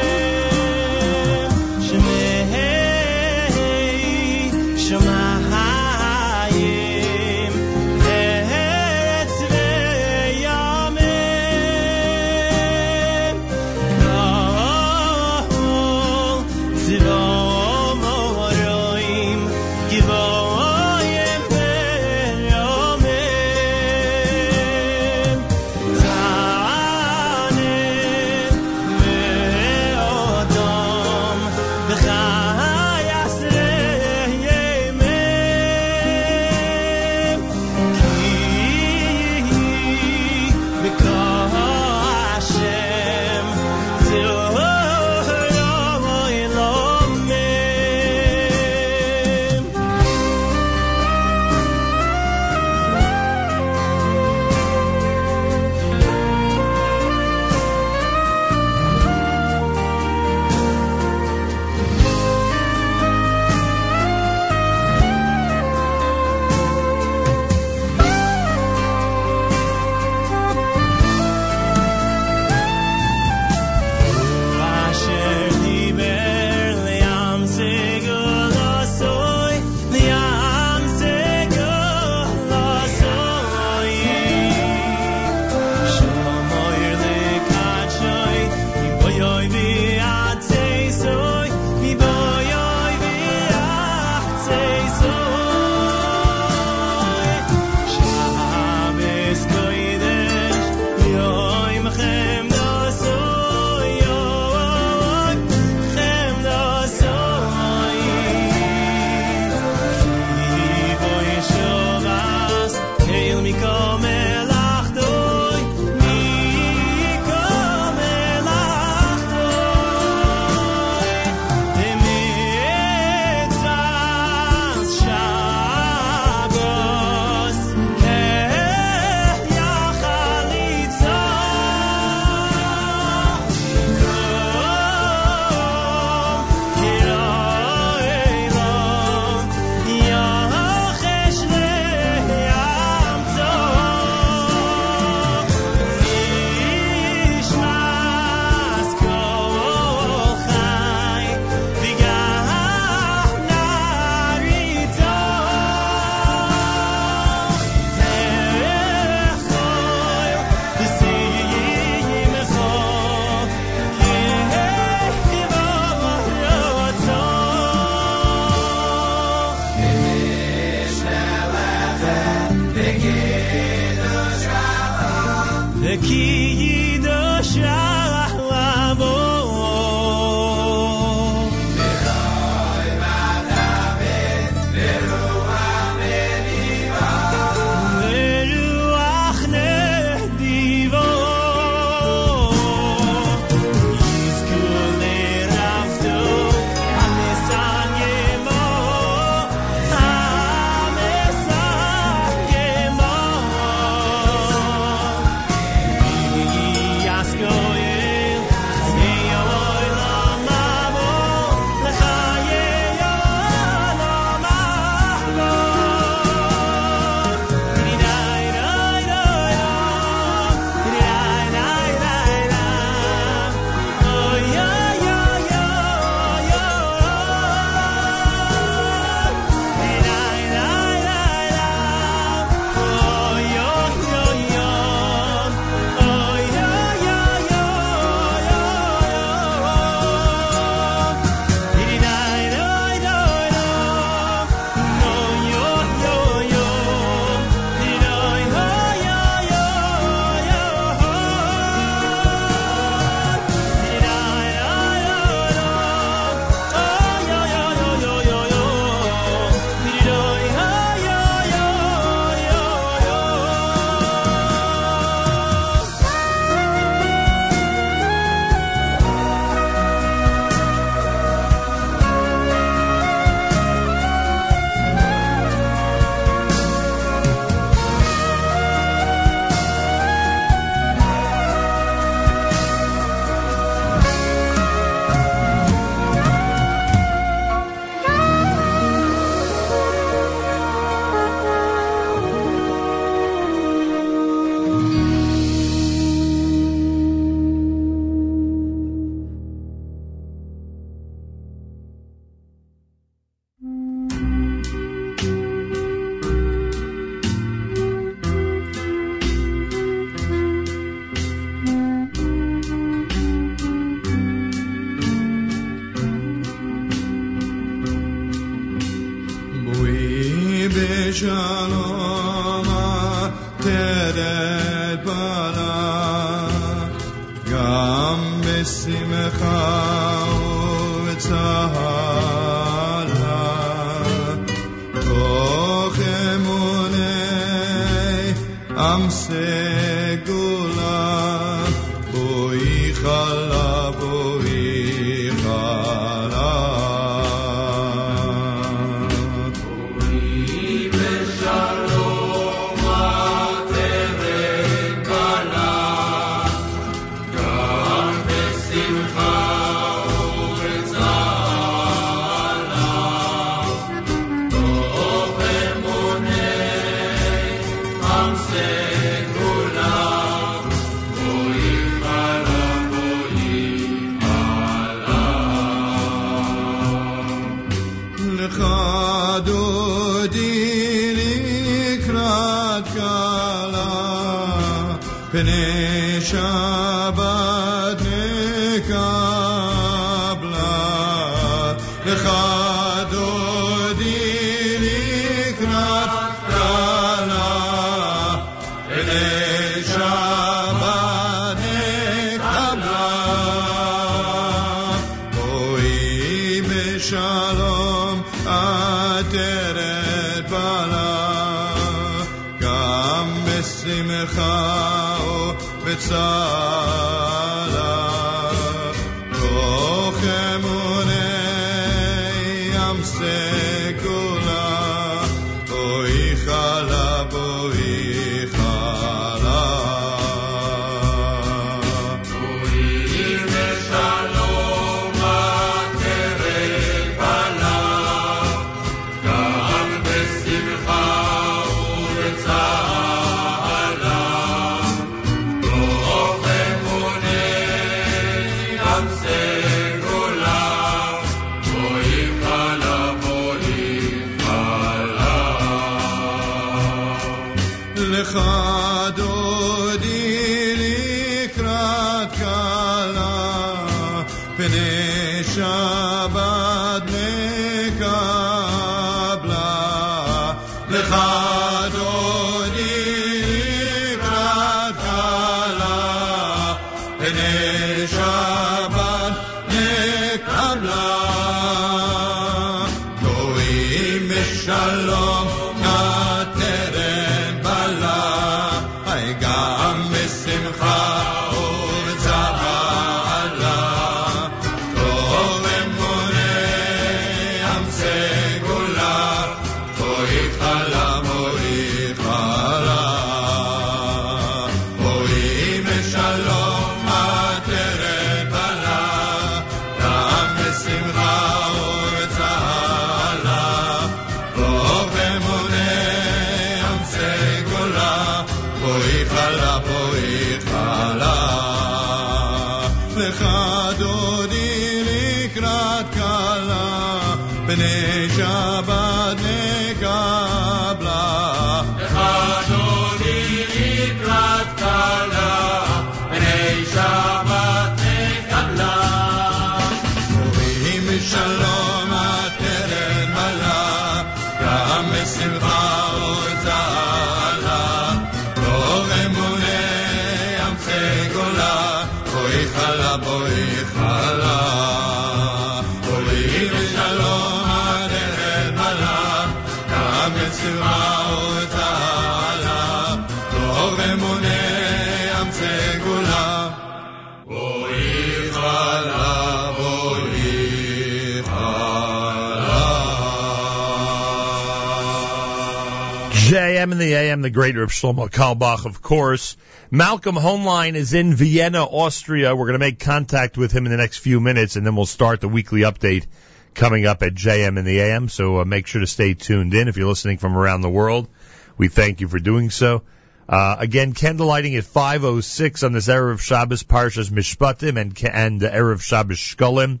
the greater of Shlomo Carlebach, of course. Malcolm Hoenlein is in Vienna, Austria. We're going to make contact with him in the next few minutes, and then we'll start the weekly update coming up at JM in the AM. So uh, make sure to stay tuned in. If you're listening from around the world, we thank you for doing so. Uh, again, candlelighting at 5.06 on this Erev Shabbos, Parshas Mishpatim, and, and the Erev Shabbos Shkolim.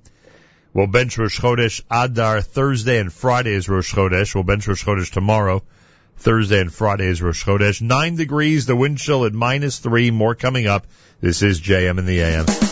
We'll bench Rosh Chodesh Adar Thursday and Friday is Rosh Chodesh. We'll bench Rosh Chodesh tomorrow. Thursday and Friday is Rosh Chodesh. Nine degrees, the wind chill at minus three. More coming up. This is JM in the AM.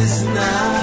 Is now.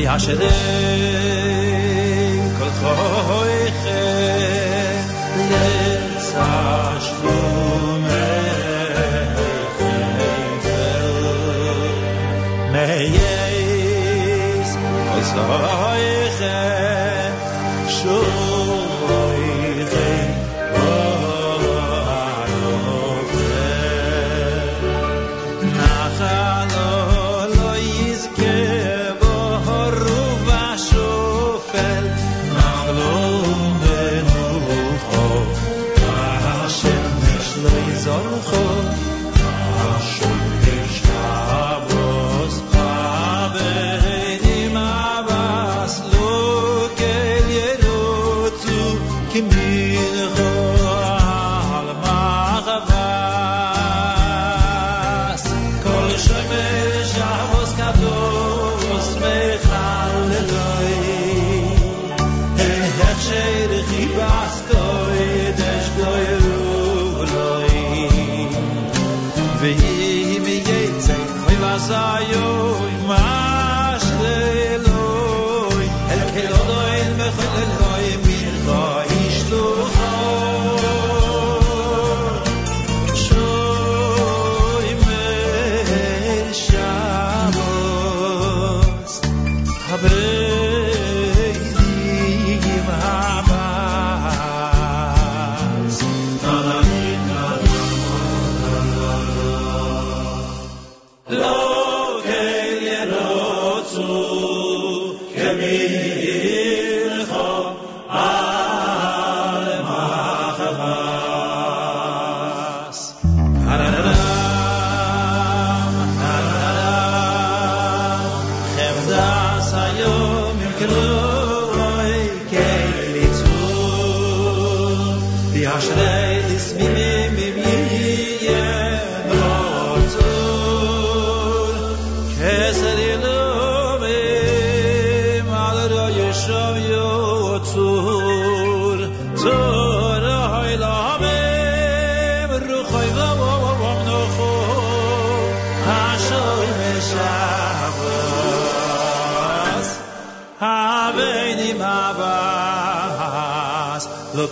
ויעשרם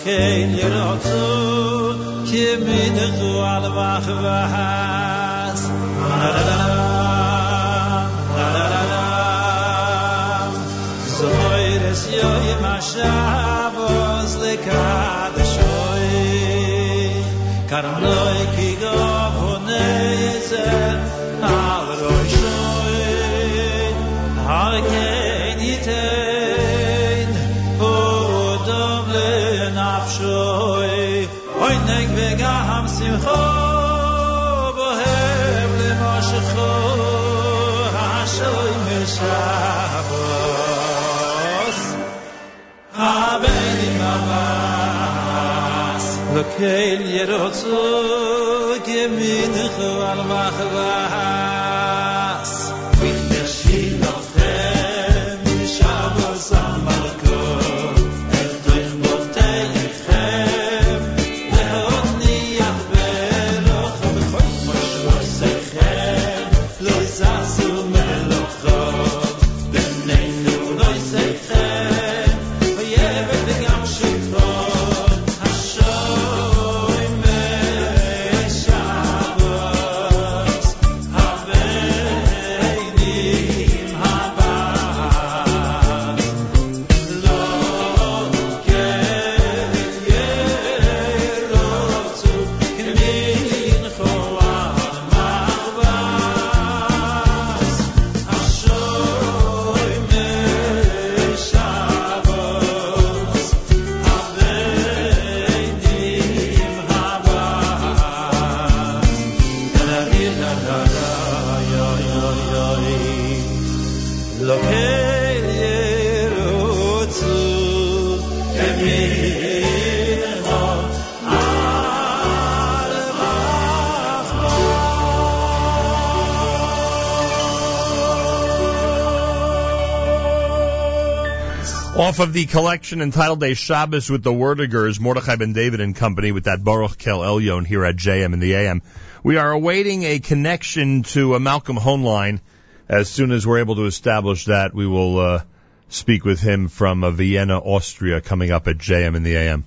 kein yerotsu ki mit zu al vach vas la la la la la es yo im shavos le kad shoy ki kein jerozo gemin khval mahval Of the collection entitled A Shabbos with the Wordegers, Mordechai Ben David and Company with that Baruch Kel Elyon here at JM in the AM. We are awaiting a connection to a Malcolm Hoenlein. As soon as we're able to establish that, we will uh, speak with him from uh, Vienna, Austria, coming up at JM in the AM.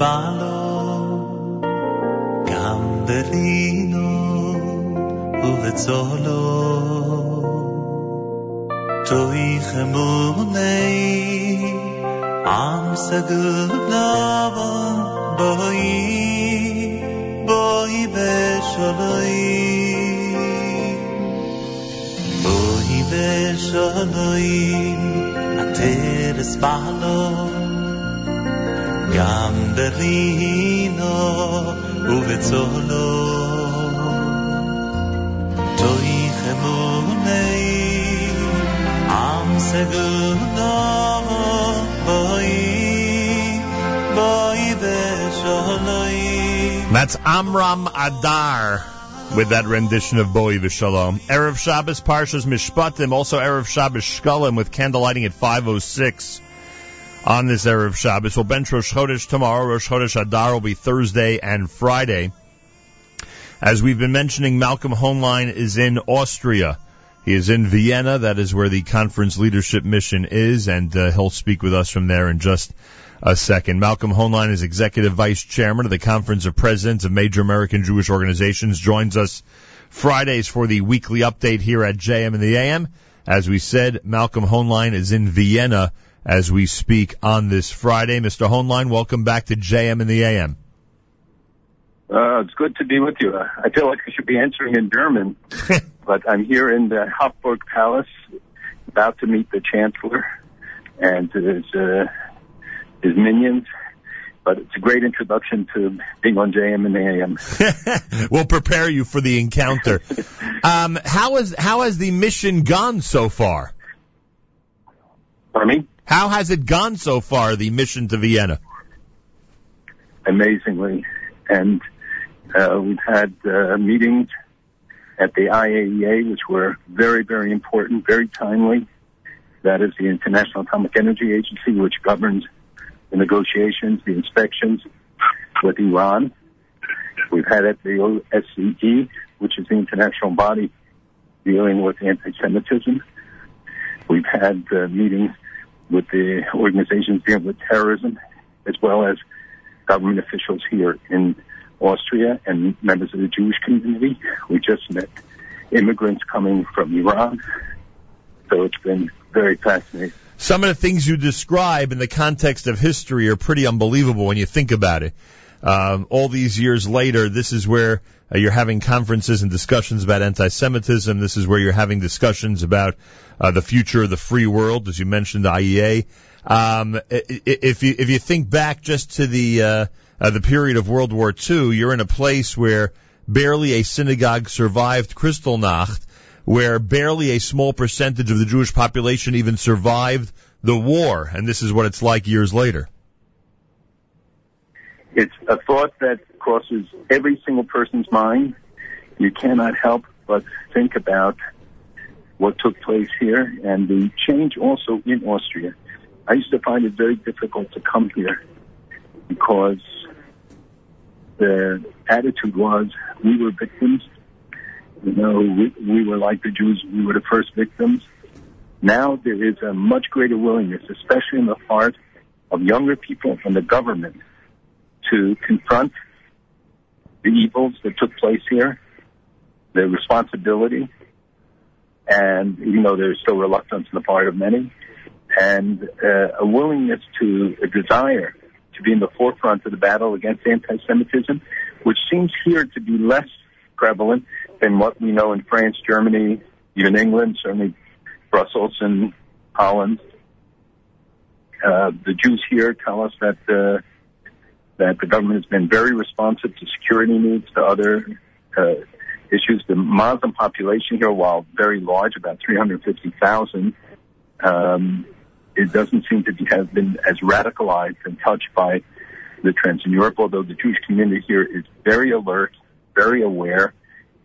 הטרס בעלו, גם בלינו ובצולו. תוי חמוני, עם סגור לבן, בואי, בואי ושלוים. בואי ושלוים, teres balo toy khemunei am seguno boy boy besholoi That's Amram Adar with that rendition of Boi V'Shalom. Erev Shabbos Parshas Mishpatim, also Erev Shabbos Shkolim with candlelighting at 5.06 on this Erev Shabbos. We'll bench Rosh Chodesh tomorrow. Rosh Chodesh Adar will be Thursday and Friday. As we've been mentioning, Malcolm Hoenlein is in Austria. He is in Vienna. That is where the conference leadership mission is, and uh, he'll speak with us from there in just a second. Malcolm Hoenlein is executive vice chairman of the Conference of Presidents of Major American Jewish Organizations. Joins us Fridays for the weekly update here at JM in the AM. As we said, Malcolm Hoenlein is in Vienna as we speak on this Friday. Mr. Hoenlein, welcome back to JM in the AM. Uh, it's good to be with you. I feel like I should be answering in German, but I'm here in the Hofburg Palace, about to meet the Chancellor and his uh, his minions. But it's a great introduction to being on JM and the AM. we'll prepare you for the encounter. um, how has how has the mission gone so far? Pardon me? How has it gone so far? The mission to Vienna. Amazingly, and uh, we've had uh, meetings at the IAEA, which were very, very important, very timely. That is the International Atomic Energy Agency, which governs the negotiations, the inspections with Iran. We've had at the OSCE, which is the international body dealing with anti-Semitism. We've had uh, meetings with the organizations dealing with terrorism, as well as government officials here in Austria and members of the Jewish community. We just met immigrants coming from Iran. So it's been very fascinating. Some of the things you describe in the context of history are pretty unbelievable when you think about it. Um, all these years later, this is where uh, you're having conferences and discussions about anti-Semitism. This is where you're having discussions about uh, the future of the free world, as you mentioned, the IEA. Um, if you if you think back just to the uh, uh, the period of World War II, you're in a place where barely a synagogue survived Kristallnacht, where barely a small percentage of the Jewish population even survived the war, and this is what it's like years later. It's a thought that crosses every single person's mind. You cannot help but think about what took place here and the change also in Austria. I used to find it very difficult to come here because the attitude was we were victims. You know, we, we were like the Jews, we were the first victims. Now there is a much greater willingness, especially in the heart of younger people and the government, to confront the evils that took place here, the responsibility, and even though there's still reluctance on the part of many, and uh, a willingness to, a desire to be in the forefront of the battle against anti-Semitism, which seems here to be less prevalent than what we know in France, Germany, even England, certainly Brussels and Holland. Uh, the Jews here tell us that uh, that the government has been very responsive to security needs, to other uh, issues. The Muslim population here, while very large, about 350,000, um, it doesn't seem to be, have been as radicalized and touched by the trends in Europe, although the Jewish community here is very alert, very aware,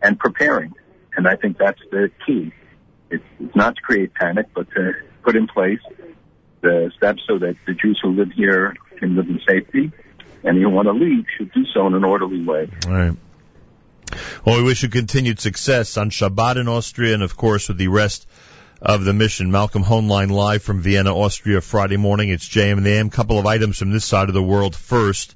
and preparing. And I think that's the key. It's, it's not to create panic, but to put in place the steps so that the Jews who live here can live in safety, and who want to leave should do so in an orderly way. All right. Well, we wish you continued success on Shabbat in Austria and, of course, with the rest of the mission. Malcolm Hoenlein live from Vienna, Austria, Friday morning. It's JM and the AM. Couple of items from this side of the world first.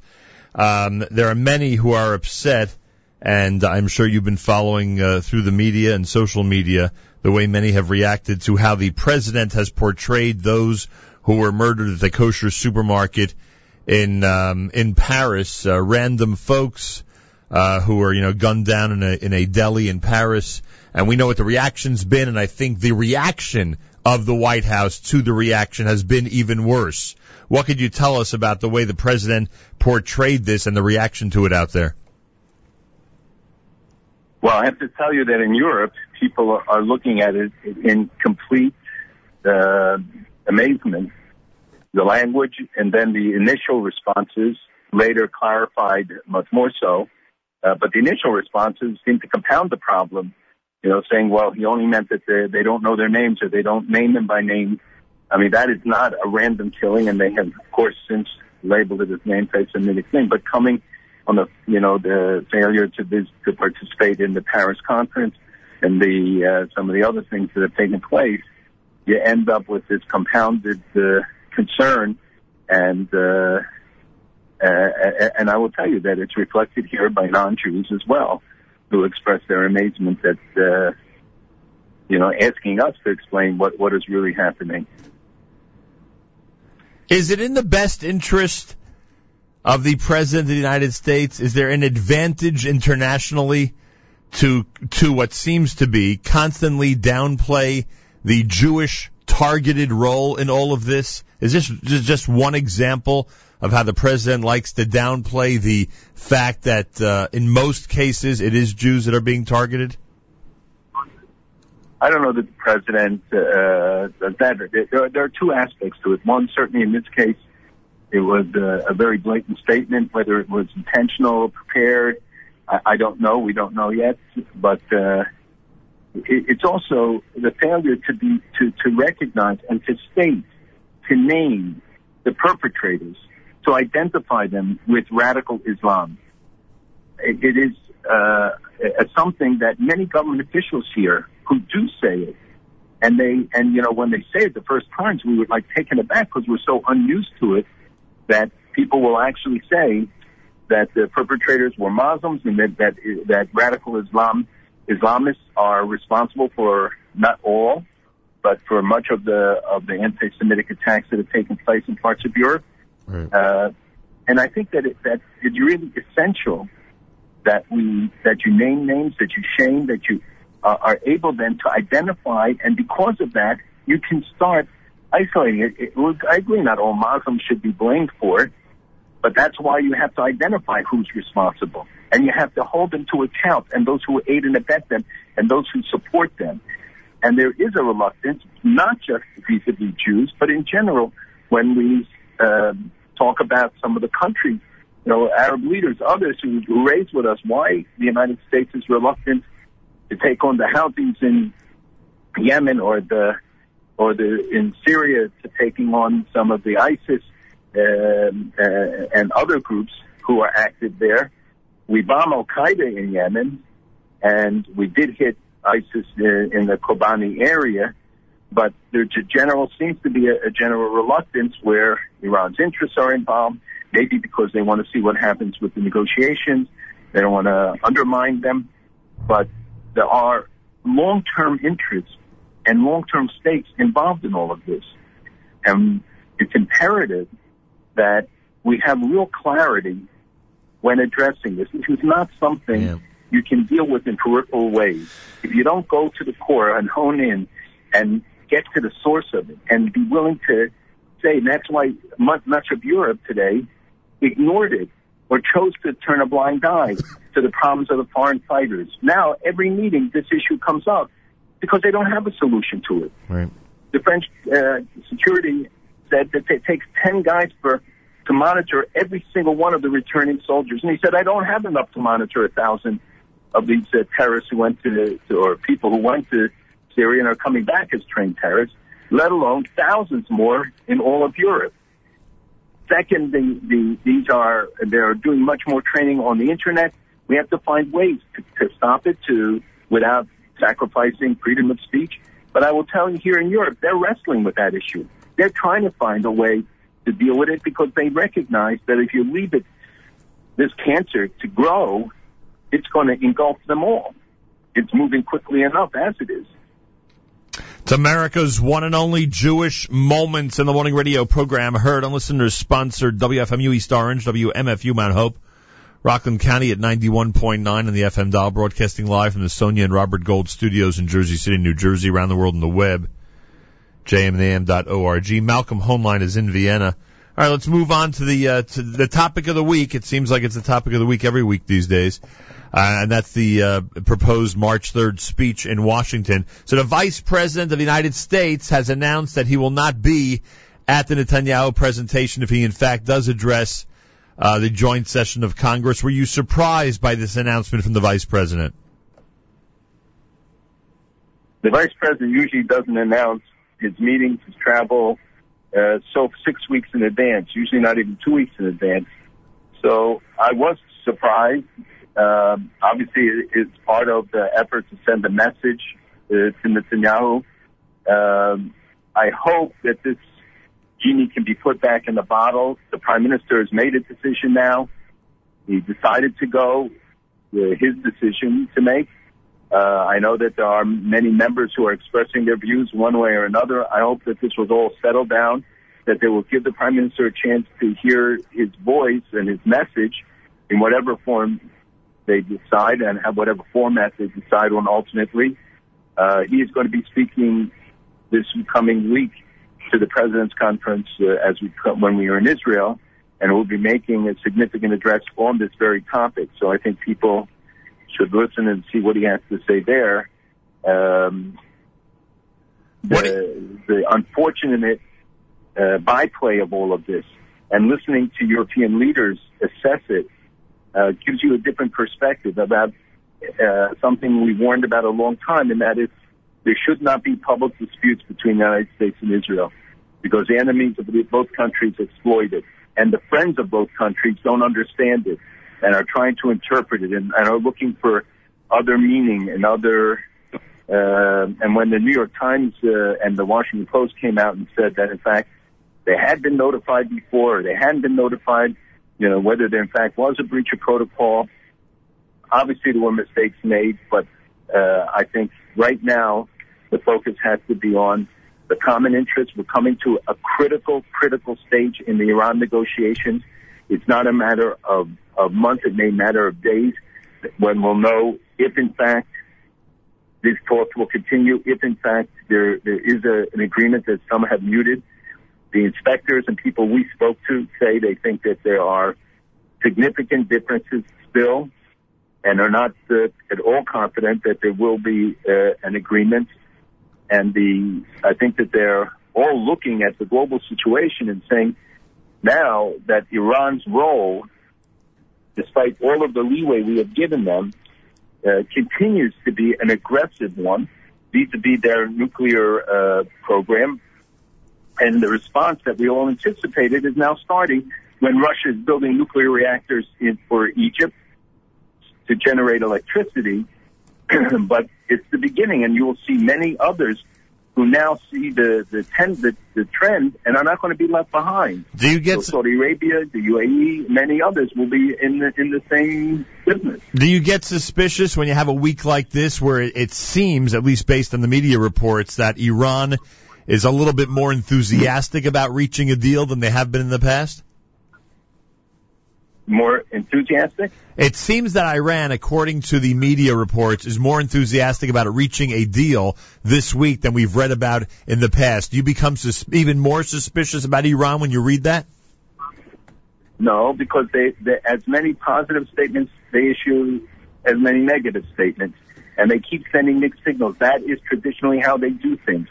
Um, there are many who are upset, and I'm sure you've been following uh, through the media and social media the way many have reacted to how the president has portrayed those who were murdered at the kosher supermarket in um, in Paris. Uh, random folks uh, who were you know gunned down in a in a deli in Paris, and we know what the reaction's been. And I think the reaction of the White House to the reaction has been even worse. What could you tell us about the way the president portrayed this and the reaction to it out there? Well, I have to tell you that in Europe, people are, looking at it in complete uh, amazement. The language and then the initial responses later clarified much more so. Uh, but the initial responses seem to compound the problem, you know, saying, well, he only meant that they, they don't know their names or they don't name them by name. I mean, that is not a random killing, and they have, of course, since labeled it as name anti-Semitic thing. But coming on the, you know, the failure to to participate in the Paris conference and the uh, some of the other things that have taken place, you end up with this compounded uh, concern, and uh, uh, and I will tell you that it's reflected here by non-Jews as well, who express their amazement that, uh, you know, asking us to explain what what is really happening. Is it in the best interest of the President of the United States? Is there an advantage internationally to to what seems to be constantly downplay the Jewish targeted role in all of this? Is this just one example of how the president likes to downplay the fact that uh, in most cases it is Jews that are being targeted? I don't know that the president uh, that. There, there are two aspects to it. One, certainly in this case, it was uh, a very blatant statement. Whether it was intentional, or prepared, I, I don't know. We don't know yet. But uh, it, it's also the failure to be to, to recognize and to state, to name the perpetrators, to identify them with radical Islam. It, it is uh, something that many government officials here who do say it, and they and you know when they say it the first times we were like taken aback because we're so unused to it that people will actually say that the perpetrators were Muslims and that that, that radical Islam Islamists are responsible for not all, but for much of the of the anti-Semitic attacks that have taken place in parts of Europe. Uh, and I think that it, that it's really essential that we that you name names, that you shame, that you uh, are able then to identify, and because of that, you can start isolating it. it well, I agree, not all Muslims should be blamed for it, but that's why you have to identify who's responsible, and you have to hold them to account, and those who aid and abet them, and those who support them. And there is a reluctance, not just vis-a-vis Jews, but in general, when we um talk about some of the countries, you know, Arab leaders, others who, who raised with us why the United States is reluctant to take on the Houthis in Yemen or the or the in Syria to taking on some of the ISIS um, uh, and other groups who are active there. We bomb Al Qaeda in Yemen, and we did hit ISIS in, in the Kobani area. But there a general seems to be a, a general reluctance where Iran's interests are involved, maybe because they want to see what happens with the negotiations. They don't want to undermine them, but there are long-term interests and long-term stakes involved in all of this. And it's imperative that we have real clarity when addressing this. This is not something you can deal with in peripheral ways. If you don't go to the core and hone in and get to the source of it and be willing to say, and that's why much, much of Europe today ignored it or chose to turn a blind eye to the problems of the foreign fighters. Now, every meeting, this issue comes up because they don't have a solution to it. Right. The French uh, security said that it takes 10 guys for to monitor every single one of the returning soldiers. And he said, I don't have enough to monitor a thousand of these uh, terrorists who went to, to, or people who went to Syria and are coming back as trained terrorists, let alone thousands more in all of Europe. Second, the, the, these are, they're doing much more training on the internet. We have to find ways to, to stop it to, without sacrificing freedom of speech. But I will tell you here in Europe, they're wrestling with that issue. They're trying to find a way to deal with it because they recognize that if you leave it, this cancer to grow, it's going to engulf them all. It's moving quickly enough as it is. It's America's one and only Jewish Moments in the Morning radio program, heard on listeners sponsored WFMU East Orange, WMFU Mount Hope, Rockland County at 91.9 on the FM dial, broadcasting live from the Sonia and Robert Gold studios in Jersey City, New Jersey, around the world on the web jmintheam.org. Malcolm Hoenlein is in Vienna. All right, let's move on to the uh, to the topic of the week. It seems like it's the topic of the week every week these days, uh, and that's the uh, proposed March 3rd speech in Washington. So the Vice President of the United States has announced that he will not be at the Netanyahu presentation if he in fact does address uh, the joint session of Congress. Were you surprised by this announcement from the Vice President? The Vice President usually doesn't announce his meetings, his travel, uh, so six weeks in advance, usually not even two weeks in advance. So I was surprised. Um, obviously, it's part of the effort to send a message uh, to Netanyahu. Um, I hope that this genie can be put back in the bottle. The Prime Minister has made a decision now. He decided to go. His decision to make. Uh, I know that there are many members who are expressing their views one way or another. I hope that this was all settled down, that they will give the Prime Minister a chance to hear his voice and his message in whatever form they decide and have whatever format they decide on ultimately. Uh, he is going to be speaking this coming week to the President's Conference uh, as we when we are in Israel, and will be making a significant address on this very topic. So I think people should listen and see what he has to say there. Um, the, the unfortunate uh, byplay of all of this and listening to European leaders assess it uh, gives you a different perspective about uh, something we warned about a long time, and that is there should not be public disputes between the United States and Israel because the enemies of both countries exploit it, and the friends of both countries don't understand it and are trying to interpret it and, and are looking for other meaning and other. Uh, and when the New York Times uh, and the Washington Post came out and said that in fact they had been notified before, or they hadn't been notified, you know, whether there in fact was a breach of protocol. Obviously, there were mistakes made, but uh, I think right now the focus has to be on the common interest. We're coming to a critical, critical stage in the Iran negotiations. It's not a matter of, of months, it may matter of days when we'll know if in fact these talks will continue, if in fact there, there is a, an agreement that some have muted. The inspectors and people we spoke to say they think that there are significant differences still and are not uh, at all confident that there will be uh, an agreement. And the I think that they're all looking at the global situation and saying now that Iran's role, despite all of the leeway we have given them, uh, continues to be an aggressive one vis-a-vis their nuclear uh, program. And the response that we all anticipated is now starting when Russia is building nuclear reactors in, for Egypt to generate electricity. but it's the beginning, and you will see many others who now see the the, ten, the the trend and are not going to be left behind. Do you get so Saudi Arabia, the UAE, many others will be in the in the same business. Do you get suspicious when you have a week like this where it, it seems, at least based on the media reports, that Iran is a little bit more enthusiastic about reaching a deal than they have been in the past? More enthusiastic? It seems that Iran, according to the media reports, is more enthusiastic about reaching a deal this week than we've read about in the past. Do you become sus- even more suspicious about Iran when you read that? No, because they, they as many positive statements they issue as many negative statements, and they keep sending mixed signals. That is traditionally how they do things.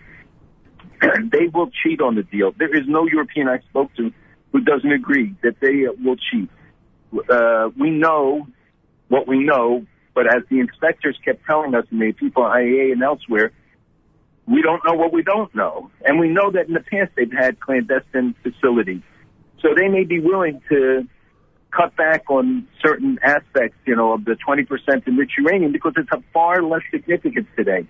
they will cheat on the deal. There is no European I spoke to who doesn't agree that they will cheat. Uh, we know what we know, but as the inspectors kept telling us, and the people at IAEA and elsewhere, we don't know what we don't know. And we know that in the past they've had clandestine facilities. So they may be willing to cut back on certain aspects, you know, of the 20% enriched uranium because it's of far less significance today.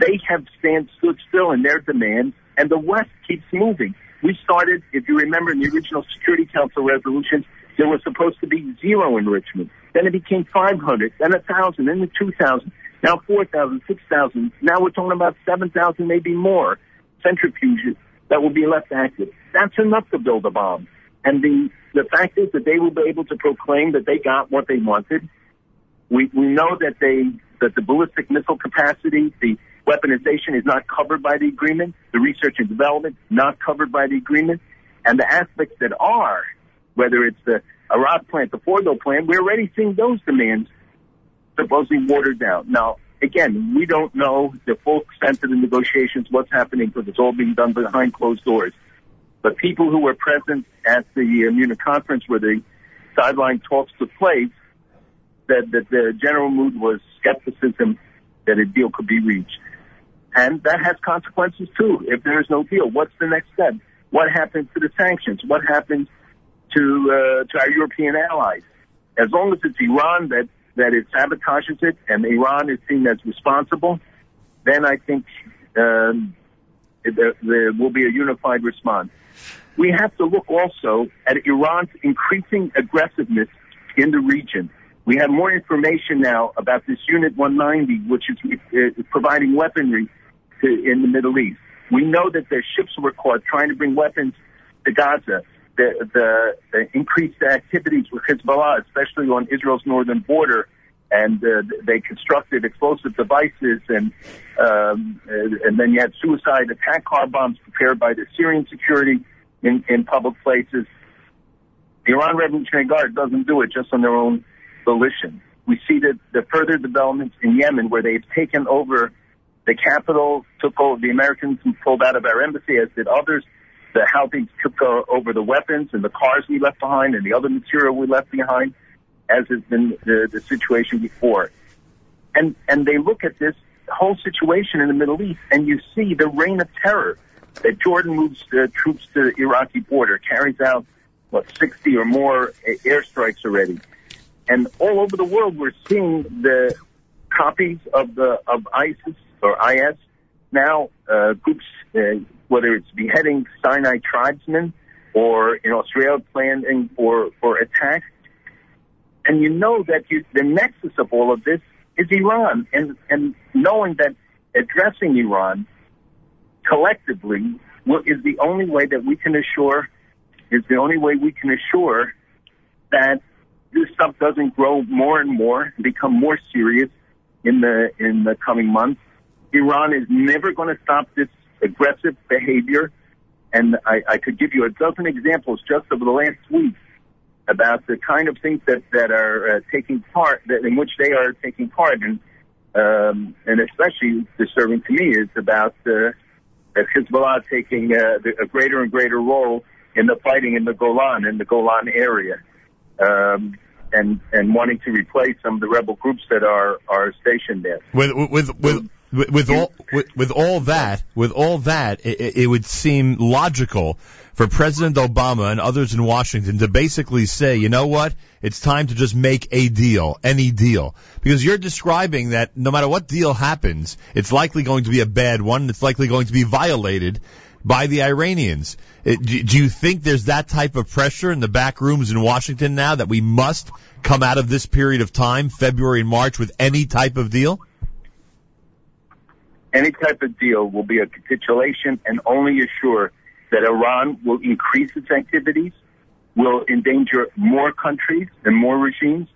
They have stand stood still in their demands, and the West keeps moving. We started, if you remember, in the original Security Council resolutions, there was supposed to be zero enrichment. Then it became 500, then 1,000, then the 2,000, now 4,000, 6,000. Now we're talking about 7,000, maybe more centrifuges that will be left active. That's enough to build a bomb. And the, the fact is that they will be able to proclaim that they got what they wanted. We, we know that they, that the ballistic missile capacity, the weaponization is not covered by the agreement. The research and development not covered by the agreement, and the aspects that are, whether it's the Arak plant, the Fordo plant, we're already seeing those demands supposedly watered down. Now, again, we don't know the full extent of the negotiations, what's happening, because it's all being done behind closed doors. But people who were present at the uh, Munich conference where the sideline talks took place said that the general mood was skepticism that a deal could be reached. And that has consequences too. If there is no deal, what's the next step? What happens to the sanctions? What happens to uh, to our European allies? As long as it's Iran that that it sabotages it, and Iran is seen as responsible, then I think um, there, there will be a unified response. We have to look also at Iran's increasing aggressiveness in the region. We have more information now about this Unit 190, which is uh, providing weaponry to, in the Middle East. We know that their ships were caught trying to bring weapons to Gaza. The, the, increased activities with Hezbollah, especially on Israel's northern border, and uh, they constructed explosive devices, and um, and then you had suicide attack car bombs prepared by the Syrian security in, in public places. The Iran Revolutionary Guard doesn't do it just on their own volition. We see that the further developments in Yemen, where they've taken over the capital, took over the Americans and pulled out of our embassy, as did others. The Houthis took uh, over the weapons and the cars we left behind and the other material we left behind, as has been the, the situation before. And and they look at this whole situation in the Middle East, and you see the reign of terror that Jordan moves uh, troops to the Iraqi border, carries out what 60 or more airstrikes already, and all over the world we're seeing the copies of the of ISIS or IS now uh, groups, uh, whether it's beheading Sinai tribesmen or in Australia planning for for attacks, and you know that you, the nexus of all of this is Iran, and and knowing that addressing Iran collectively is the only way that we can assure is the only way we can assure that this stuff doesn't grow more and more, and become more serious in the in the coming months. Iran is never going to stop this aggressive behavior, and I, I could give you a dozen examples just over the last week about the kind of things that that are uh, taking part, that in which they are taking part, and um, and especially disturbing to me is about uh, that Hezbollah taking uh, a greater and greater role in the fighting in the Golan, in the Golan area, um, and and wanting to replace some of the rebel groups that are are stationed there. With with with with, with all with, with all that with all that it, it would seem logical for President Obama and others in Washington to basically say, you know what, it's time to just make a deal, any deal, because you're describing that no matter what deal happens, it's likely going to be a bad one. It's likely going to be violated by the Iranians. It, do, do you think there's that type of pressure in the back rooms in Washington now that we must come out of this period of time, February and March, with any type of deal? Any type of deal will be a capitulation and only assure that Iran will increase its activities, will endanger more countries and more regimes,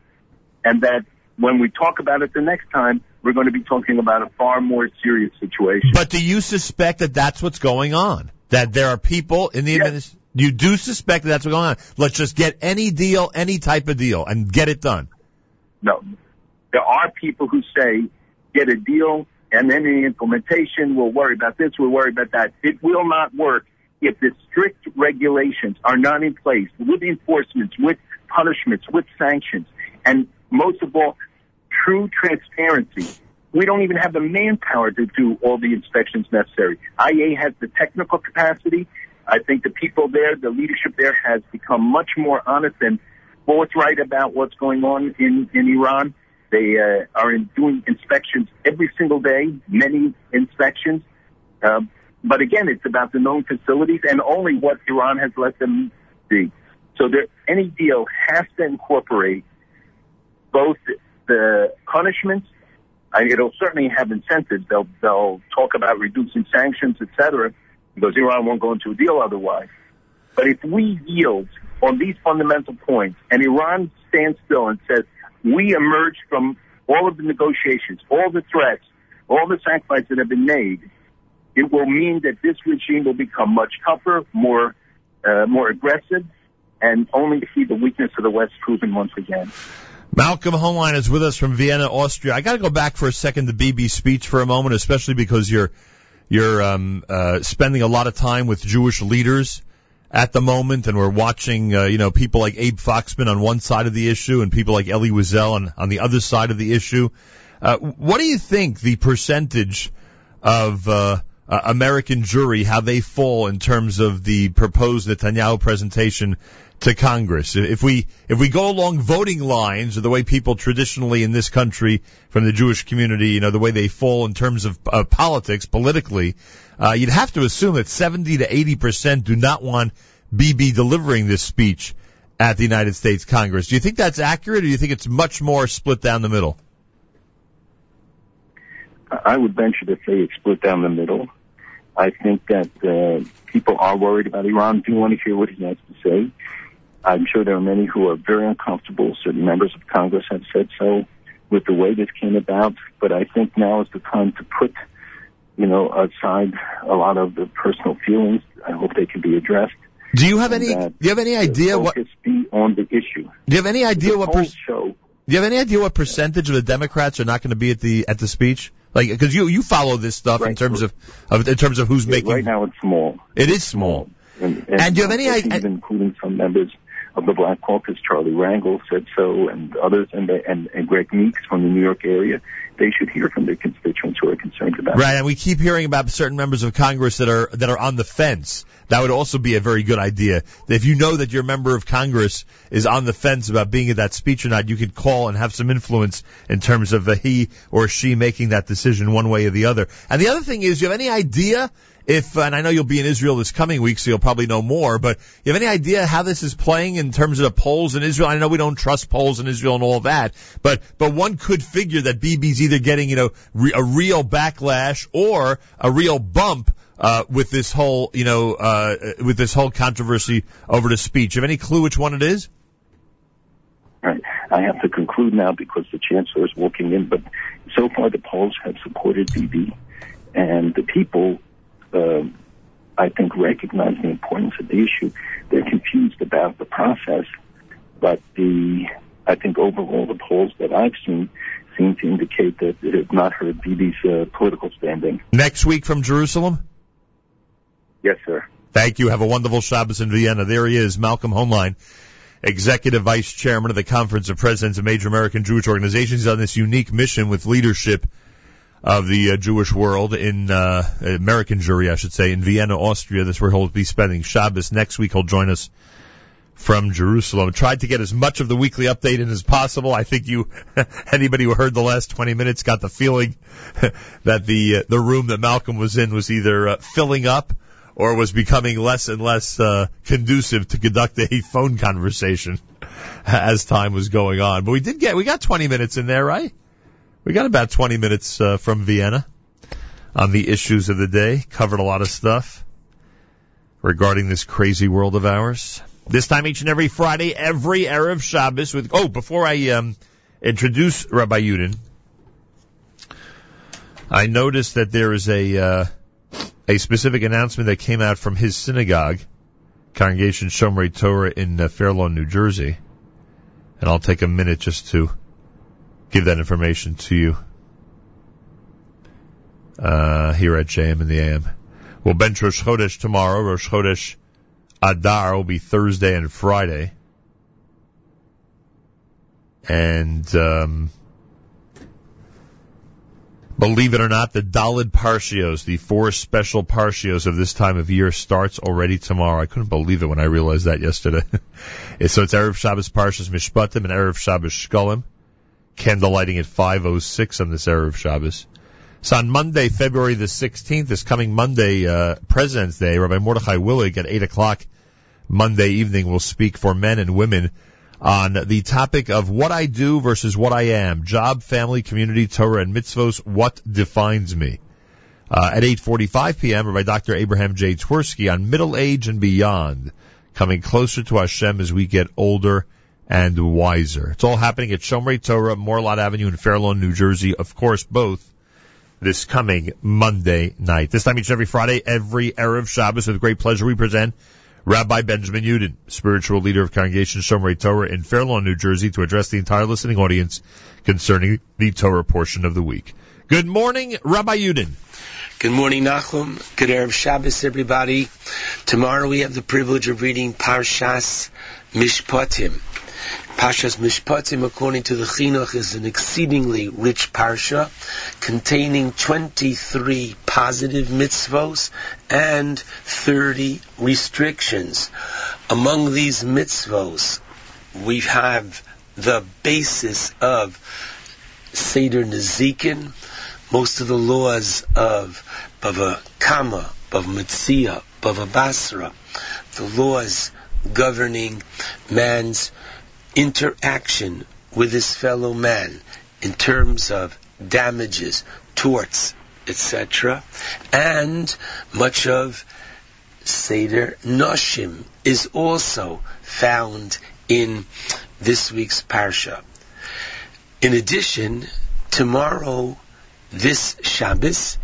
and that when we talk about it the next time, we're going to be talking about a far more serious situation. But do you suspect that that's what's going on? That there are people in the yes. you do suspect that that's what's going on? Let's just get any deal, any type of deal, and get it done. No, there are people who say get a deal, and then the implementation, we'll worry about this, we'll worry about that. It will not work if the strict regulations are not in place with enforcements, with punishments, with sanctions, and most of all, true transparency. We don't even have the manpower to do all the inspections necessary. IA has the technical capacity. I think the people there, the leadership there has become much more honest and forthright about what's going on in, in Iran. They uh, are in doing inspections every single day, many inspections. Um, but again, it's about the known facilities and only what Iran has let them see. So there, any deal has to incorporate both the punishments. I, it'll certainly have incentives. They'll they'll talk about reducing sanctions, etc., because Iran won't go into a deal otherwise. But if we yield on these fundamental points, and Iran stands still and says we emerged from all of the negotiations, all the threats, all the sacrifices that have been made, it will mean that this regime will become much tougher, more, uh, more aggressive, and only to see the weakness of the West proven once again. Malcolm Hoenlein is with us from Vienna, Austria. I got to go back for a second to Bibi's speech for a moment, especially because you're you're um, uh, spending a lot of time with Jewish leaders at the moment, and we're watching uh, you know people like Abe Foxman on one side of the issue and people like Elie Wiesel on on the other side of the issue. Uh, what do you think the percentage of uh, uh, American Jewry how they fall in terms of the proposed Netanyahu presentation to Congress. If we if we go along voting lines or the way people traditionally in this country from the Jewish community, you know, the way they fall in terms of uh, politics politically, uh, you'd have to assume that 70 to 80 percent do not want Bibi delivering this speech at the United States Congress. Do you think that's accurate, or do you think it's much more split down the middle? I would venture to say it's split down the middle. I think that uh, people are worried about Iran, do want to hear what he has to say. I'm sure there are many who are very uncomfortable. Certain members of Congress have said so with the way this came about. But I think now is the time to put, you know, aside a lot of the personal feelings. I hope they can be addressed. Do you have any? Do you have any idea what? Be on the issue. Do you have any idea The what? Per, show do you have any idea what percentage of the Democrats are not going to be at the at the speech? Like, because you you follow this stuff in terms of, of in terms of who's Yeah, making. right now it's small. It is small. And, And do you have any idea- including some members of the Black Caucus, Charlie Rangel said so, and others, and, and, and Greg Meeks from the New York area, they should hear from their constituents who are concerned about Right, and we keep hearing about certain members of Congress that are that are on the fence. That would also be a very good idea. If you know that your member of Congress is on the fence about being at that speech or not, you could call and have some influence in terms of he or she making that decision one way or the other. And the other thing is, you have any idea if, and I know you'll be in Israel this coming week, so you'll probably know more, but you have any idea how this is playing in terms of the polls in Israel? I know we don't trust polls in Israel and all that, but, but one could figure that Bibi's either getting, you know, re- a real backlash or a real bump uh, with this whole, you know, uh, with this whole controversy over the speech. You have any clue which one it is? Right. I have to conclude now because the chancellor is walking in, but so far the polls have supported Bibi, and the people, uh, I think, recognize the importance of the issue. They're confused about the process, but the I think overall the polls that I've seen seem to indicate that it has not hurt Bibi's uh, political standing. Next week from Jerusalem? Yes, sir. Thank you. Have a wonderful Shabbos in Vienna. There he is, Malcolm Hoenlein, Executive Vice Chairman of the Conference of Presidents of Major American Jewish Organizations. On this unique mission with leadership of the uh, Jewish world in uh, American Jewry, I should say, in Vienna, Austria. That's where he'll be spending Shabbos. Next week he'll join us from Jerusalem. Tried to get as much of the weekly update in as possible. I think you, anybody who heard the last 20 minutes got the feeling that the uh, the room that Malcolm was in was either uh, filling up or was becoming less and less uh, conducive to conduct a phone conversation as time was going on. But we did get we got 20 minutes in there, right? We got about 20 minutes uh, from Vienna on the issues of the day. Covered a lot of stuff regarding this crazy world of ours. This time each and every Friday, every Erev Shabbos with, oh, before I, um, introduce Rabbi Yudin, I noticed that there is a, uh, a specific announcement that came out from his synagogue, Congregation Shomrei Torah in uh, Fair Lawn, New Jersey. And I'll take a minute just to give that information to you, uh, here at JM in the AM. We'll bench Rosh Chodesh tomorrow, Rosh Chodesh Adar will be Thursday and Friday. And um, believe it or not, the Dalid Parshios, the four special Parshios of this time of year, starts already tomorrow. I couldn't believe it when I realized that yesterday. so it's Erev Shabbos Parshas Mishpatim and Erev Shabbos Shkolim. Candle lighting at 5.06 on this Erev Shabbos. So on Monday, February the 16th, this coming Monday, uh, President's Day, Rabbi Mordechai Willig at 8 o'clock Monday evening will speak for men and women on the topic of what I do versus what I am. Job, family, community, Torah, and mitzvos. What defines me? Uh, at 8.45 p.m. by Dr. Abraham J. Twersky on middle age and beyond, coming closer to Hashem as we get older and wiser. It's all happening at Shomrei Torah, Morlot Avenue in Fair Lawn, New Jersey. Of course, both this coming Monday night. This time each and every Friday, every Erev Shabbos, with great pleasure we present Rabbi Benjamin Yudin, spiritual leader of Congregation Shomrei Torah in Fair Lawn, New Jersey, to address the entire listening audience concerning the Torah portion of the week. Good morning, Rabbi Yudin. Good morning, Nachum. Good Erev Shabbos, everybody. Tomorrow we have the privilege of reading Parshas Mishpatim. Parshas Mishpatim, according to the Chinuch, is an exceedingly rich parsha containing 23 positive mitzvos and 30 restrictions. Among these mitzvos, we have the basis of Seder Nezikin, most of the laws of Bava Kama, Bava Metzia, Bava Basra, the laws governing man's interaction with his fellow man in terms of damages, torts, etc. And much of Seder Noshim is also found in this week's Parsha. In addition, tomorrow, this Shabbos,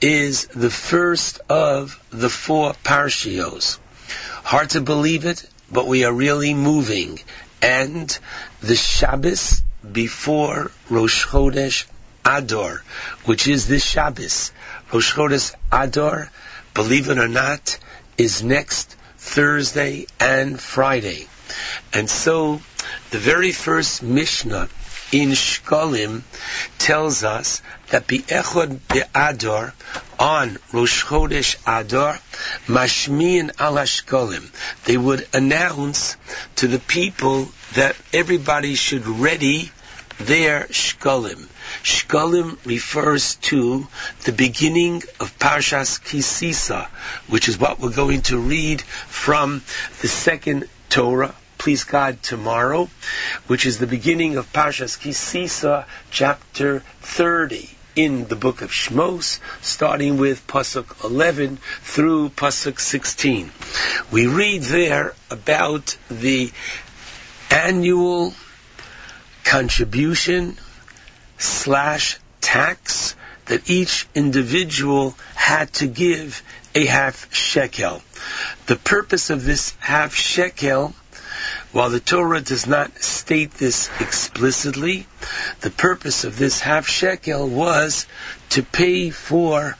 is the first of the four Parshios. Hard to believe it, but we are really moving. And the Shabbos before Rosh Chodesh Ador, which is this Shabbos. Rosh Chodesh Ador, believe it or not, is next Thursday and Friday. And so, the very first Mishnah in Shkolim tells us that Be'echod Be'ador on Rosh Chodesh Ador, Mashmiin al Shkolim. They would announce to the people that everybody should ready their Shkolim. Shkolim refers to the beginning of Parshas Kisisa, which is what we're going to read from the second Torah, please God, tomorrow, which is the beginning of Parshas Kisisa, chapter 30 in the book of Shmos, starting with Pasuk 11 through Pasuk 16. We read there about the annual contribution slash tax that each individual had to give a half shekel. The purpose of this half shekel while the Torah does not state this explicitly, the purpose of this half shekel was to pay for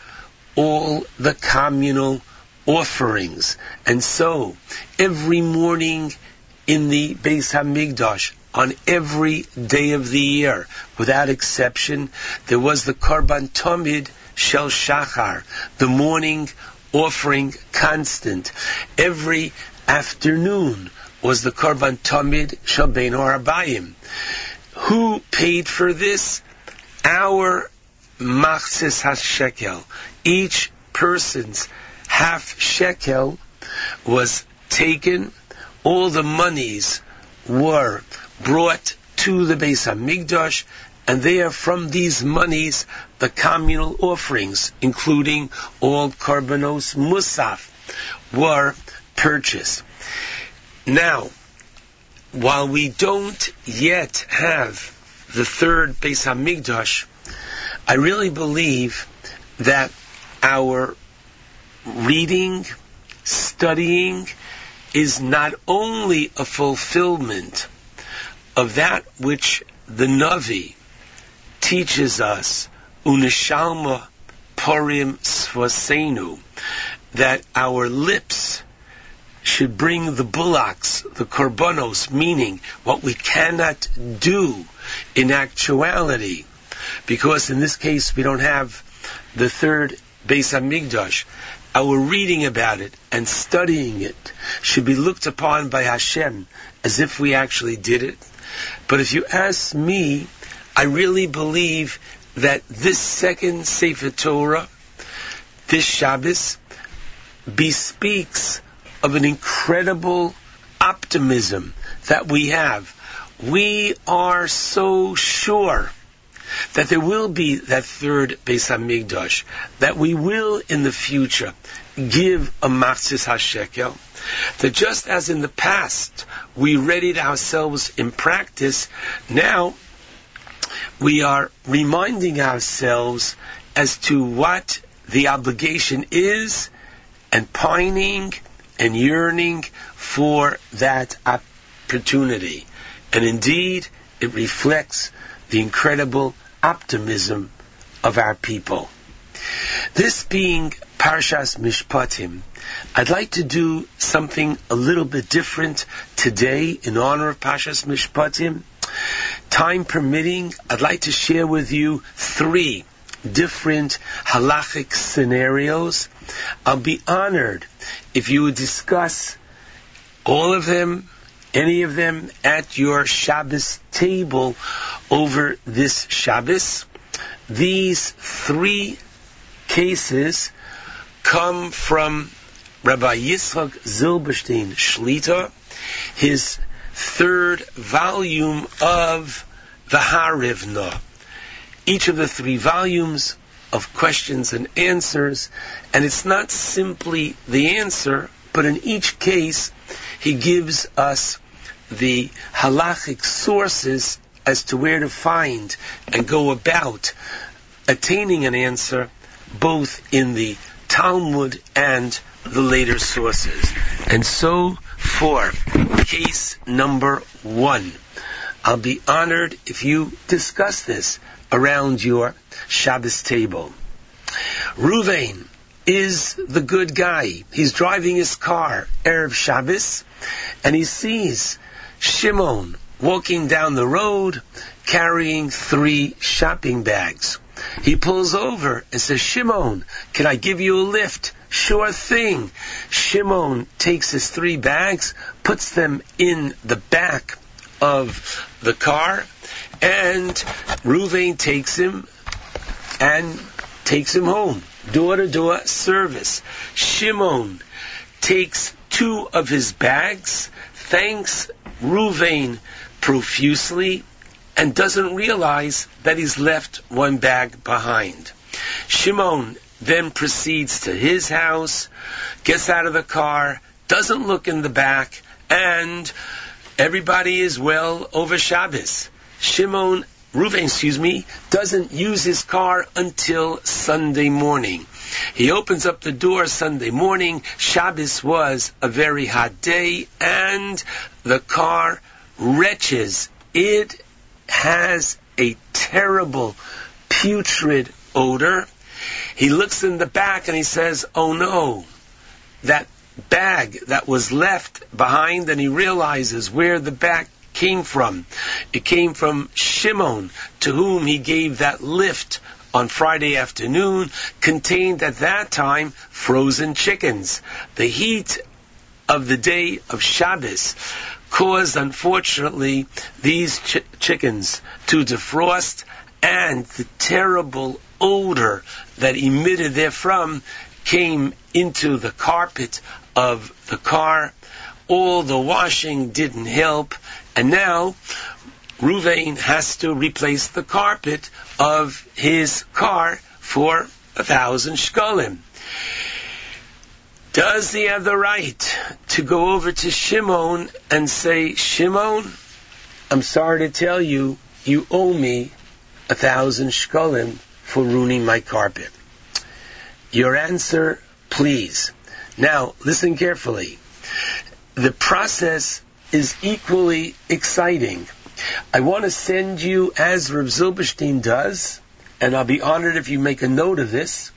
all the communal offerings. And so, every morning in the Beis Hamikdash, on every day of the year, without exception, there was the Karban Tamid Shel Shachar, the morning offering constant. Every afternoon was the Korban Tamid Shabein Arabayim. Who paid for this? Our Machsis HaShekel. Each person's half shekel was taken, all the monies were brought to the Beis Hamikdash, and there from these monies the communal offerings, including all karbanos musaf, were purchased. Now, while we don't yet have the third Beis Hamikdash, I really believe that our reading, studying, is not only a fulfillment of that which the Navi teaches us, Unishalma Purim Svasenu, that our lips should bring the bullocks, the korbanos, meaning what we cannot do in actuality, because in this case we don't have the third Beis Hamikdash. Our reading about it and studying it should be looked upon by Hashem as if we actually did it. But if you ask me, I really believe that this second Sefer Torah, this Shabbos, bespeaks of an incredible optimism that we have. We are so sure that there will be that third Beis Hamikdash, that we will in the future give a Machzis HaShekel, that just as in the past we readied ourselves in practice, now we are reminding ourselves as to what the obligation is and pining and yearning for that opportunity. And indeed, it reflects the incredible optimism of our people. This being Parshas Mishpatim, I'd like to do something a little bit different today in honor of Parshas Mishpatim. Time permitting, I'd like to share with you three different halachic scenarios. I'll be honored if you would discuss all of them, any of them, at your Shabbos table over this Shabbos. These three cases come from Rabbi Yitzchak Zilberstein Shlita, his third volume of the Harivna. Each of the three volumes of questions and answers, and it's not simply the answer, but in each case, he gives us the halachic sources as to where to find and go about attaining an answer both in the Talmud and the later sources. And so for case number one, I'll be honored if you discuss this around your Shabbos table. Ruvain is the good guy. He's driving his car, Erev Shabbos, and he sees Shimon walking down the road carrying three shopping bags. He pulls over and says, Shimon, can I give you a lift? Sure thing. Shimon takes his three bags, puts them in the back of the car, and Ruvain takes him and takes him home. Door to door service. Shimon takes two of his bags, thanks Ruvain profusely, and doesn't realize that he's left one bag behind. Shimon then proceeds to his house, gets out of the car, doesn't look in the back, and everybody is well over Shabbos. Shimon, Reuven, excuse me, doesn't use his car until Sunday morning. He opens up the door Sunday morning. Shabbos was a very hot day, and the car retches. It has a terrible, putrid odor. He looks in the back and he says, Oh no, that bag that was left behind, and he realizes where the bag came from. It came from Shimon, to whom he gave that lift on Friday afternoon, contained at that time frozen chickens. The heat of the day of Shabbos caused, unfortunately, these ch- chickens to defrost, and the terrible odor that emitted therefrom came into the carpet of the car. All the washing didn't help, and now Ruvain has to replace the carpet of his car for a thousand shkolim. Does he have the right to go over to Shimon and say, Shimon, I'm sorry to tell you, you owe me a thousand shkolim for ruining my carpet? Your answer, please. Now, listen carefully. The process is equally exciting. I want to send you, as Reb Zilberstein does, and I'll be honored if you make a note of this,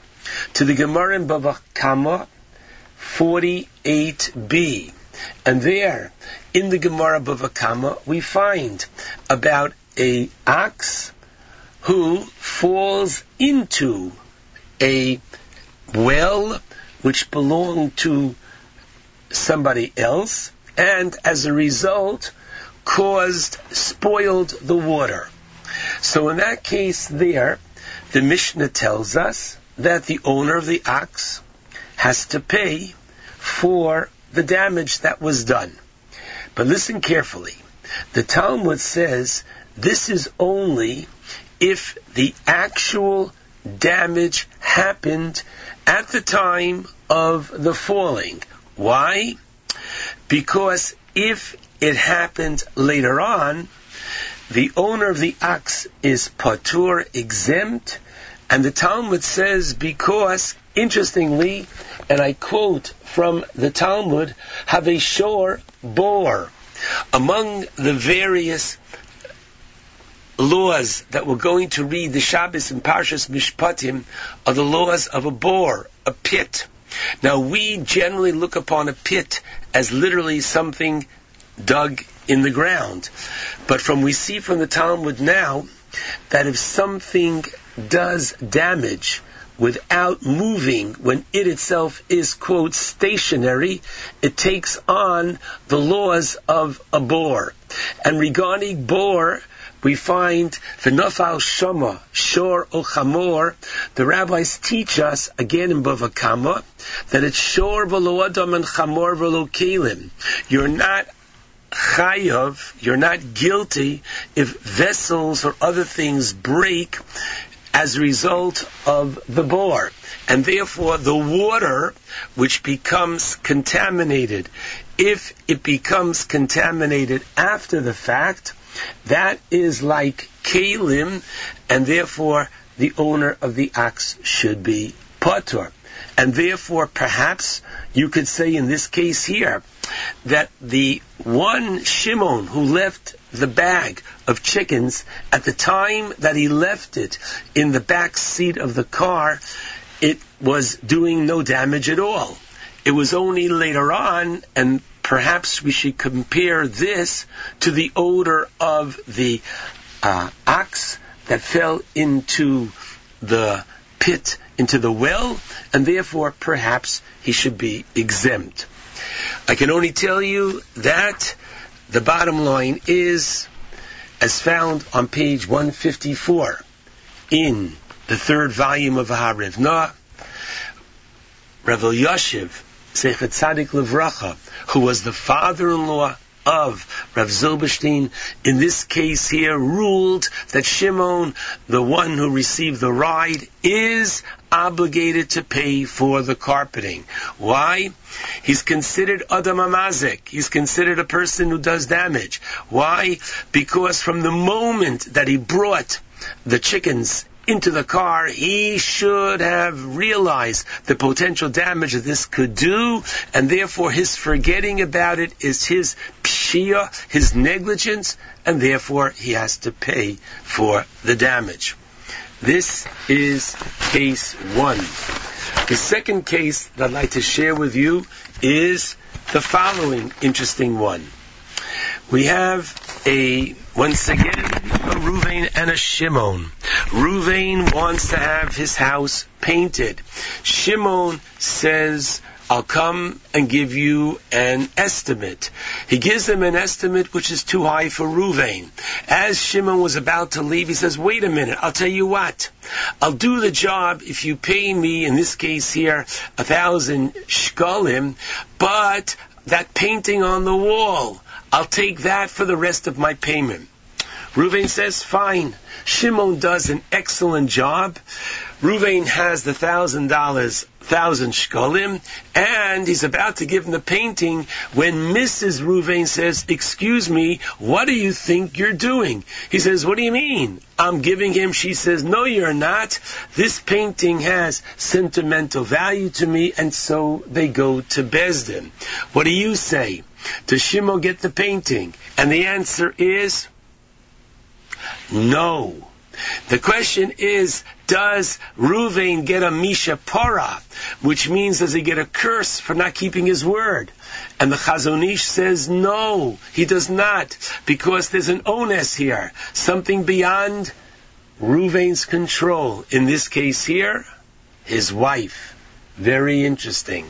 to the Gemara in Bava Kama 48b. And there, in the Gemara Bava Kama, we find about a ox who falls into a well which belonged to somebody else, and as a result, caused, spoiled the water. So in that case there, the Mishnah tells us that the owner of the ox has to pay for the damage that was done. But listen carefully. The Talmud says this is only if the actual damage happened at the time of the falling. Why? Because if it happened later on, the owner of the ox is patur exempt, And the Talmud says because, interestingly, and I quote from the Talmud, have a shor bore. Among the various laws that we're going to read the Shabbos and Parshas Mishpatim are the laws of a bore, a pit. Now we generally look upon a pit as literally something dug in the ground. But from we see from the Talmud now that if something does damage without moving when it itself is quote stationary, it takes on the laws of a bore. And regarding bore, we find v'nofal shama shor o chamor. The rabbis teach us again in Bava Kama that it's shor v'lo adam and chamor v'lo. You're not chayav, you're not guilty if vessels or other things break as a result of the bore. And therefore the water which becomes contaminated, if it becomes contaminated after the fact, that is like kalim, and therefore the owner of the ox should be patur. And therefore, perhaps you could say in this case here that the one Shimon who left the bag of chickens at the time that he left it in the back seat of the car, it was doing no damage at all. It was only later on, and perhaps we should compare this to the odor of the uh, ox that fell into the pit, into the well, and therefore perhaps he should be exempt. I can only tell you that the bottom line is, as found on page 154 in the third volume of Harivna, Rav Elyashiv Zecher Tzadik Levracha, who was the father-in-law of Rav Zilberstein, in this case here, ruled that Shimon, the one who received the ride, is obligated to pay for the carpeting. Why? He's considered Adam HaMazik. He's considered a person who does damage. Why? Because from the moment that he brought the chickens into the car, he should have realized the potential damage that this could do, and therefore his forgetting about it is his pshia, his negligence, and therefore he has to pay for the damage. This is case one. The second case that I'd like to share with you is the following interesting one. We have a, once again, a Ruvain and a Shimon. Ruvain wants to have his house painted. Shimon says, I'll come and give you an estimate. He gives them an estimate which is too high for Ruvain. As Shimon was about to leave, he says, wait a minute, I'll tell you what. I'll do the job if you pay me, in this case here, a thousand shkalim, but that painting on the wall, I'll take that for the rest of my payment. Ruvain says, fine. Shimon does an excellent job. Ruvain has the thousand dollars, thousand shkolim, and he's about to give him the painting when Mrs. Ruvain says, excuse me, what do you think you're doing? He says, what do you mean? I'm giving him, she says, no you're not. This painting has sentimental value to me, and so they go to Besdin. What do you say? Does Shimon get the painting? And the answer is, no. The question is, does Ruvain get a Mi Shepara? Which means, does he get a curse for not keeping his word? And the Chazon Ish says, no, he does not, because there's an onus here, something beyond Ruvain's control. In this case here, his wife. Very interesting.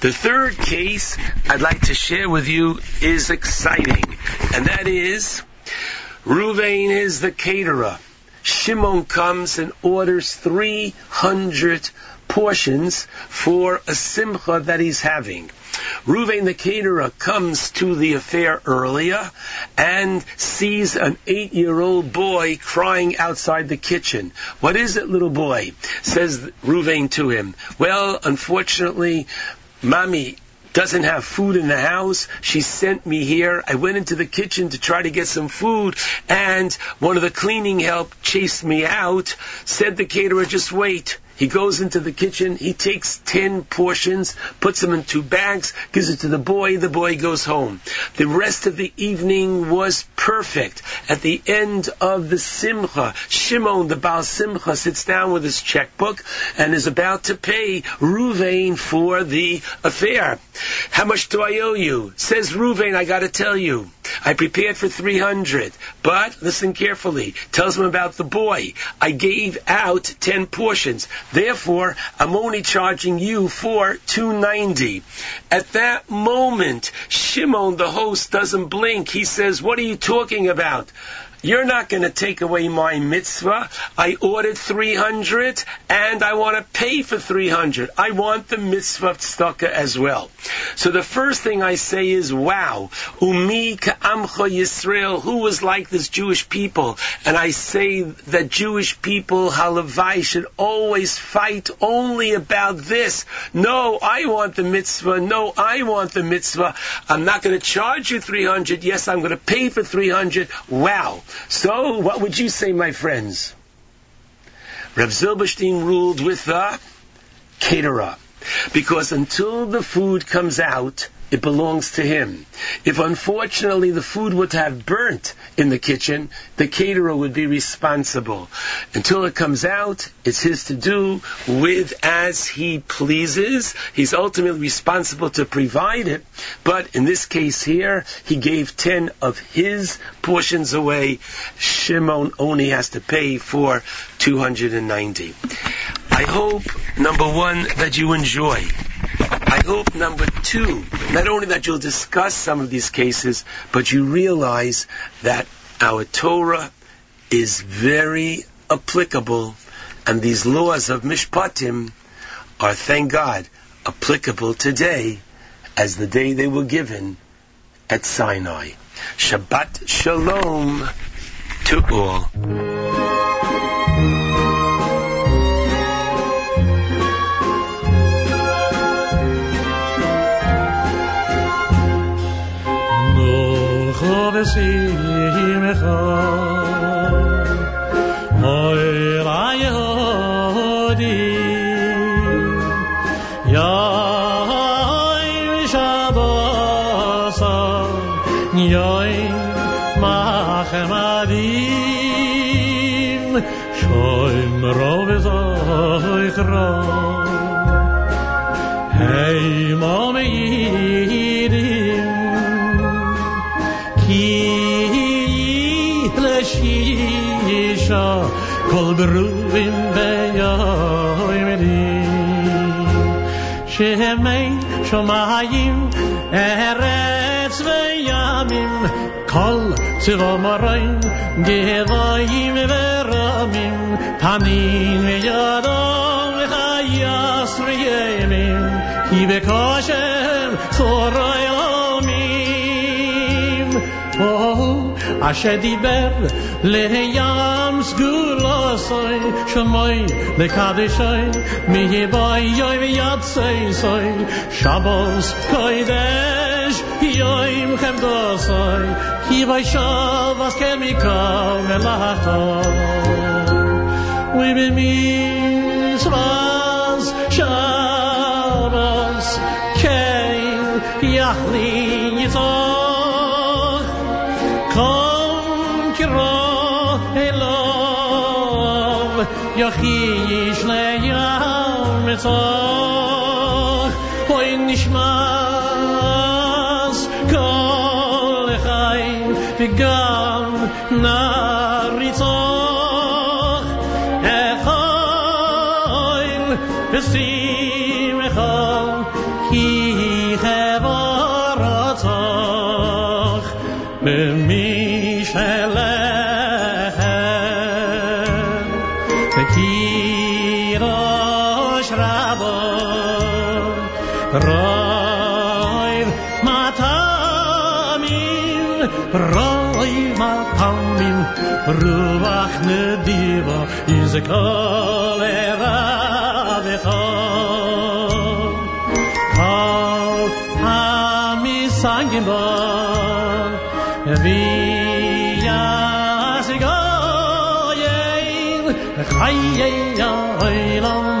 The third case I'd like to share with you is exciting, and that is Ruvain is the caterer. Shimon comes and orders 300 portions for a simcha that he's having. Ruvain the caterer comes to the affair earlier and sees an eight-year-old boy crying outside the kitchen. What is it, little boy? Says Ruvain to him. Well, unfortunately, mommy doesn't have food in the house. She sent me here. I went into the kitchen to try to get some food, and one of the cleaning help chased me out. Said the caterer, just wait. He goes into the kitchen, he takes 10 portions, puts them in two bags, gives it to the boy, the boy goes home. The rest of the evening was perfect. At the end of the Simcha, Shimon, the Baal Simcha, sits down with his checkbook and is about to pay Ruvain for the affair. How much do I owe you? Says Ruvain, I gotta tell you. I prepared for 300, but listen carefully. Tells him about the boy. I gave out 10 portions. Therefore, I'm only charging you for 290. At that moment, Shimon, the host, doesn't blink. He says, what are you talking about? You're not going to take away my mitzvah. I ordered 300 and I want to pay for 300. I want the mitzvah tzedakah as well. So the first thing I say is, wow, umi ka'amcha Yisrael, who was like this Jewish people? And I say that Jewish people, halavai, should always fight only about this. No, I want the mitzvah. No, I want the mitzvah. I'm not going to charge you 300. Yes, I'm going to pay for 300. Wow. So, what would you say, my friends? Reb Zilberstein ruled with the caterer. Because until the food comes out, it belongs to him. If unfortunately the food would have burnt in the kitchen, the caterer would be responsible. Until it comes out, it's his to do with as he pleases. He's ultimately responsible to provide it. But in this case here, he gave 10 of his portions away. Shimon only has to pay for 290. I hope, number one, that you enjoy. I hope, number two, not only that you'll discuss some of these cases, but you realize that our Torah is very applicable, and these laws of Mishpatim are, thank God, applicable today as the day they were given at Sinai. Shabbat Shalom to all. بسیم خواه های را یهودی یا ای شباسا یا ای مخمدیم شایم را بزای خر. هی مامی לשישה כל גרובים ביומדים שמי שמיים ארץ וימים כל צבא מראים גבוהים ורמים פנים וידום וחייס וימים כי בקושם צורוי עולמים אשר דיבר לים סגולוסוי שמוי לקדשוי מהבוי יוי ויצי סוי שבוס קוידש יוים חמדוסוי כי בי שבס כן מכל מלאכתו ובמצווס שבוס כן יחלין elov yochish le yam mitzach hoy nishmas kol chaim v'gam מטעמים רויב מטעמים רוח נדיבה יזכו לרבך כל sangin bo vi ya sigoyen khaye ya ilam habo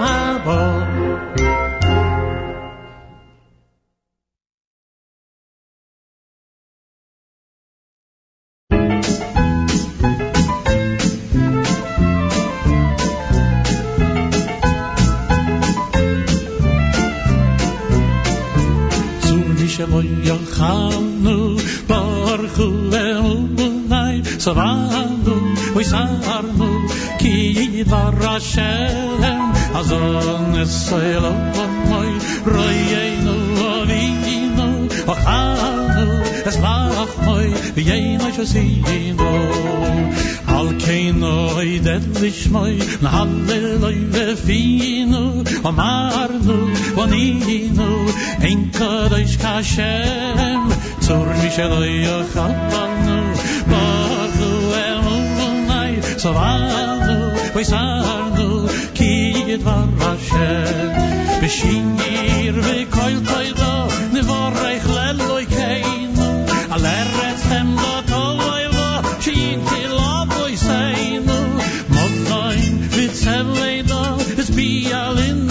sarnu ki varashem azon eselo moy royenu avinu ochanu es mach moy yeinu shosinu al keino idelish moy na halleloy vefinu amarnu vaninu ein kadosh kashem zur misheloy yochanu leunai savanu we sarnu ki varashem beshir ve koil koilo ne vorach leloy keinu. Aleret hem lo toyvo shin til avoy seinu modain vit sevledo es bi al in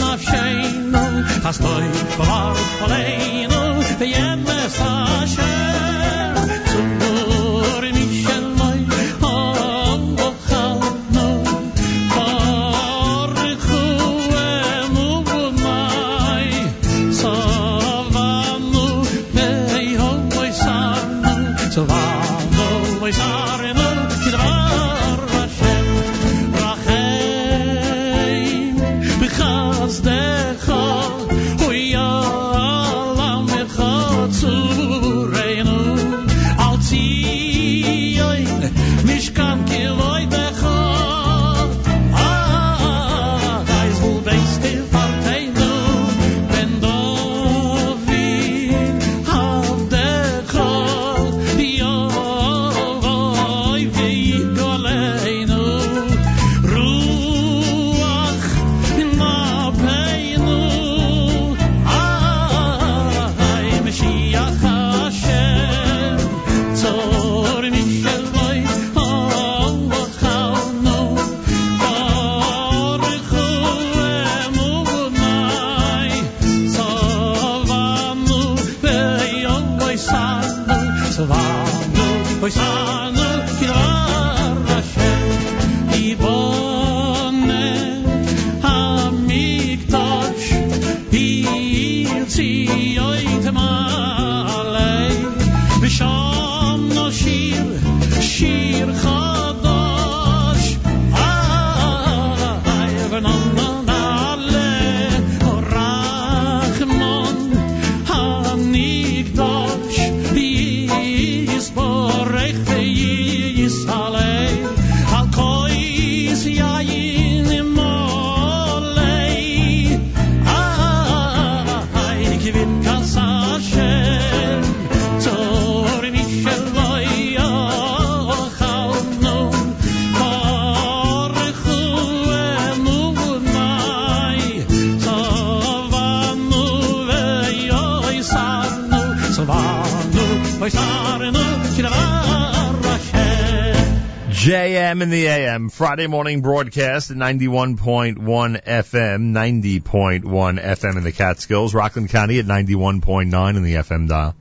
Friday morning broadcast at 91.1 FM, 90.1 FM in the Catskills, Rockland County at 91.9 in the FM dial.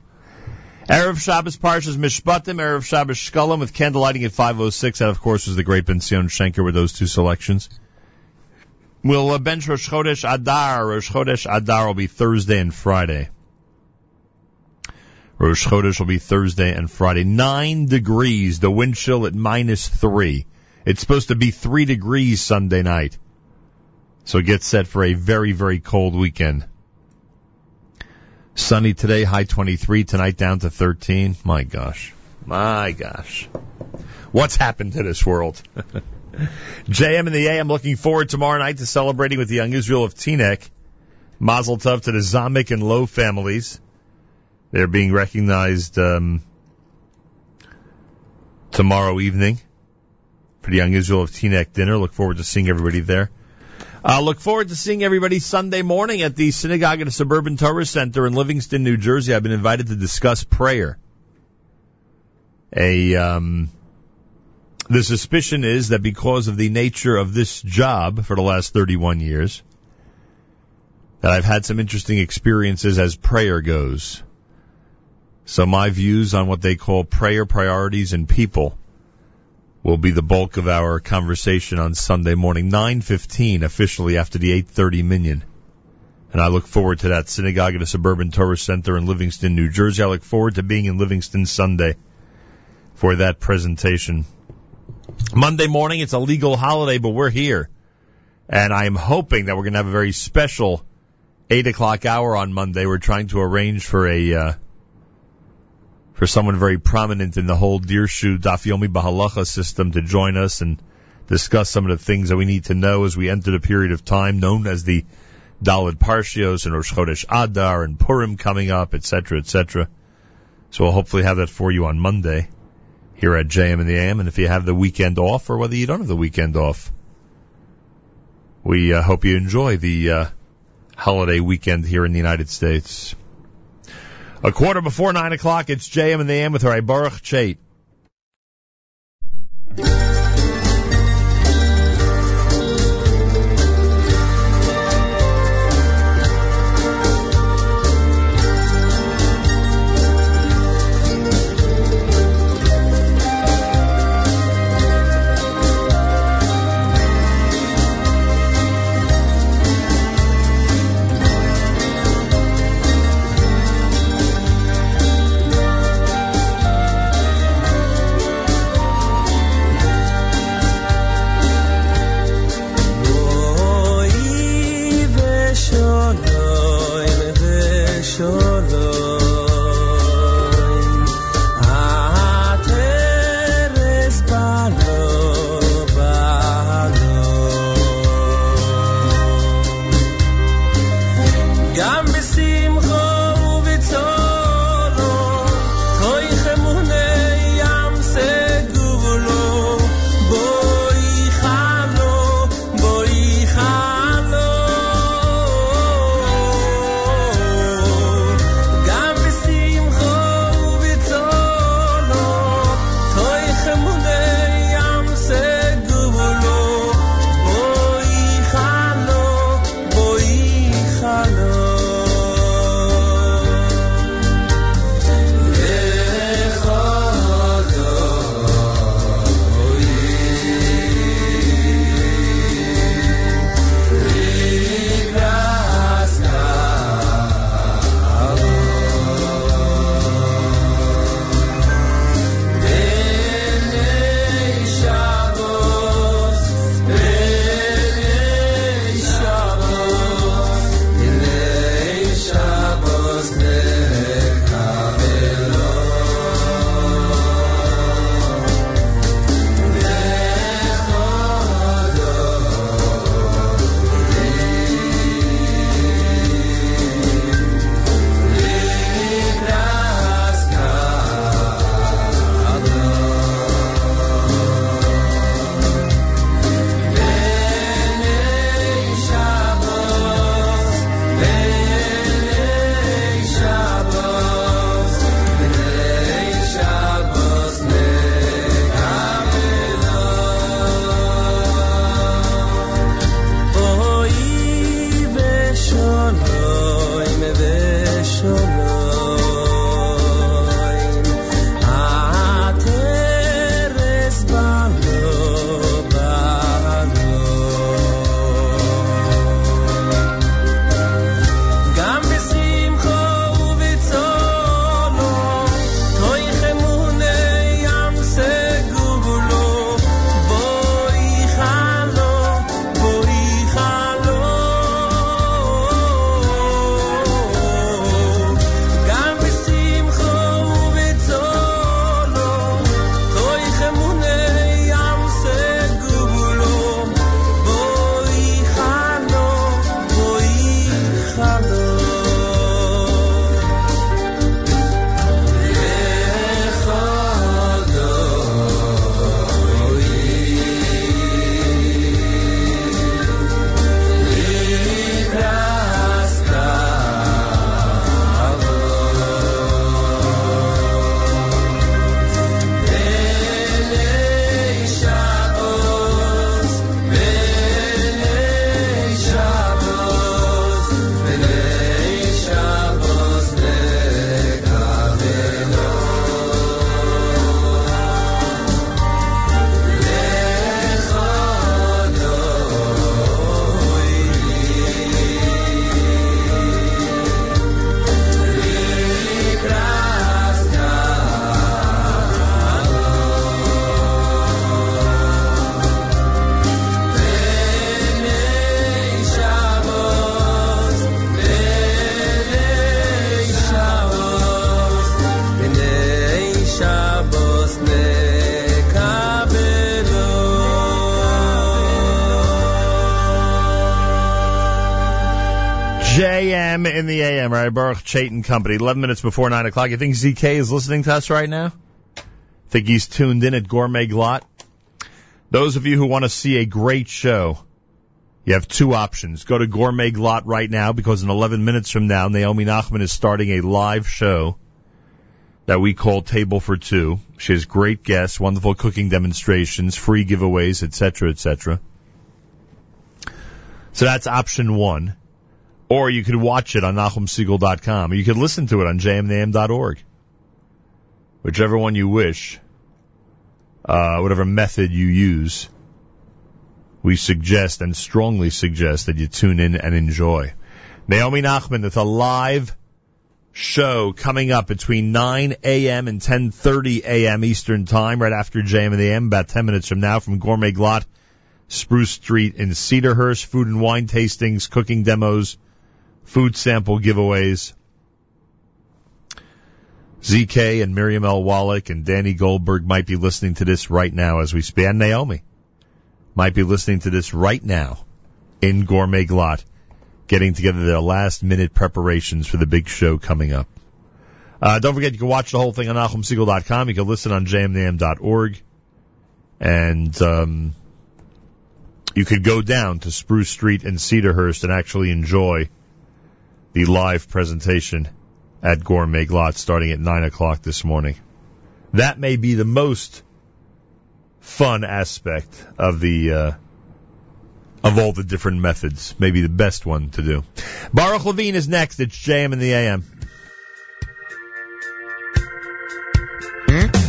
Erev Shabbos Parshas Mishpatim, Erev Shabbos Shkolem with candlelighting at 5.06. That, of course, was the great Ben Zion Shenker with those two selections. We'll uh, bench Rosh Chodesh Adar. Rosh Chodesh Adar will be Thursday and Friday. Rosh Chodesh will be Thursday and Friday. Nine degrees, the wind chill at minus three. It's supposed to be three degrees Sunday night. So get set for a very, very cold weekend. Sunny today, high 23, tonight down to 13. My gosh. My gosh. What's happened to this world? JM in the AM looking forward tomorrow night to celebrating with the young Israel of Teaneck. Mazel Tov to the Zamek and Low families. They're being recognized um, tomorrow evening Young Israel of Teaneck dinner. Look forward to seeing everybody there. I look forward to seeing everybody Sunday morning at the Synagogue at the Suburban Torah Center in Livingston, New Jersey. I've been invited to discuss prayer. A um, the suspicion is that because of the nature of this job for the last 31 years, that I've had some interesting experiences as prayer goes. So my views on what they call prayer priorities and people will be the bulk of our conversation on Sunday morning, 9.15 officially after the 8.30 minyan. And I look forward to that synagogue at a suburban Torah center in Livingston, New Jersey. I look forward to being in Livingston Sunday for that presentation. Monday morning, it's a legal holiday, but we're here. And I am hoping that we're going to have a very special 8 o'clock hour on Monday. We're trying to arrange for a, uh, for someone very prominent in the whole Dirshu Dafyomi Bahalacha system to join us and discuss some of the things that we need to know as we enter the period of time known as the Dalid Parshios and Rosh Chodesh Adar and Purim coming up, etc., etc. So we'll hopefully have that for you on Monday here at JM in the AM. And if you have the weekend off or whether you don't have the weekend off, we uh, hope you enjoy the uh, holiday weekend here in the United States. A quarter before nine o'clock, it's JM in the AM with Baruch Chait. Baruch Chaitin Company, 11 minutes before 9 o'clock. You think ZK is listening to us right now? Think he's tuned in at Gourmet Glatt? Those of you who want to see a great show, you have two options. Go to Gourmet Glatt right now because in 11 minutes from now, Naomi Nachman is starting a live show that we call Table for Two. She has great guests, wonderful cooking demonstrations, free giveaways, etc., etc. So that's option one. Or you could watch it on NachumSegal.com. Or you could listen to it on jmintheam.org. Whichever one you wish. Uh, whatever method you use. We suggest and strongly suggest that you tune in and enjoy. Naomi Nachman with a live show coming up between 9 a.m. and 10.30 a.m. Eastern Time, right after JM in the AM, about 10 minutes from now from Gourmet Glatt, Spruce Street in Cedarhurst, food and wine tastings, cooking demos, food sample giveaways. ZK and Miriam L. Wallach and Danny Goldberg might be listening to this right now as we speak. And Naomi might be listening to this right now in Gourmet Glatt, getting together their last minute preparations for the big show coming up. Uh, don't forget, you can watch the whole thing on NachumSegal.com. You can listen on jmintheam.org. And, um, you could go down to Spruce Street in Cedarhurst and actually enjoy the live presentation at Gourmet Glatt starting at 9 o'clock this morning. That may be the most fun aspect of the, uh, of all the different methods. Maybe the best one to do. Baruch Levine is next. It's JM in the AM. Anim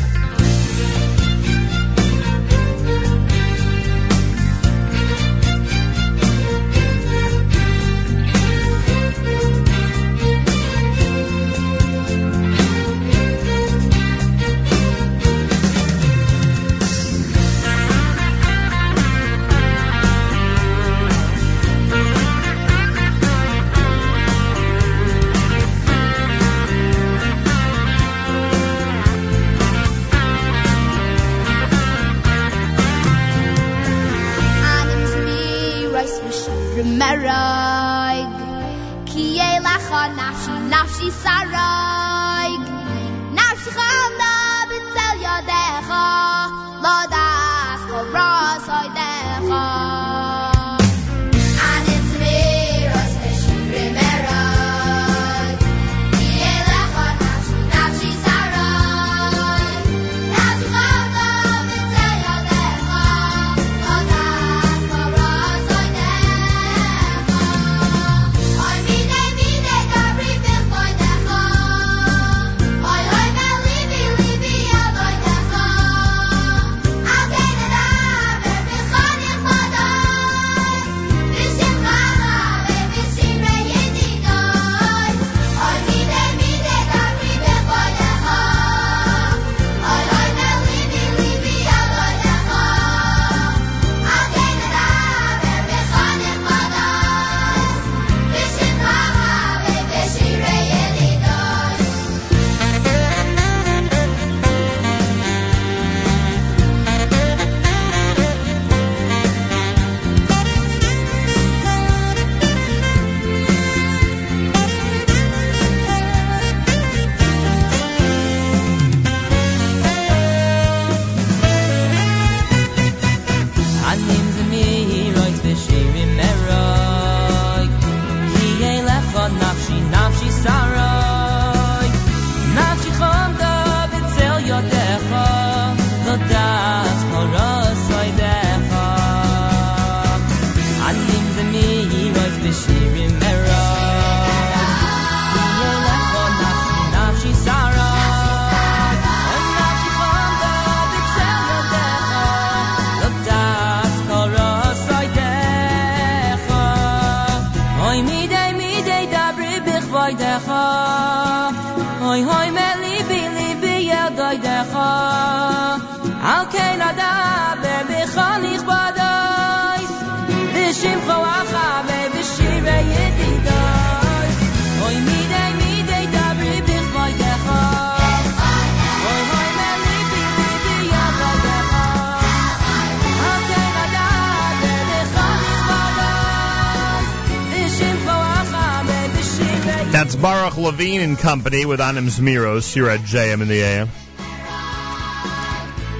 company with Anim Zmiros here at JM in the AM.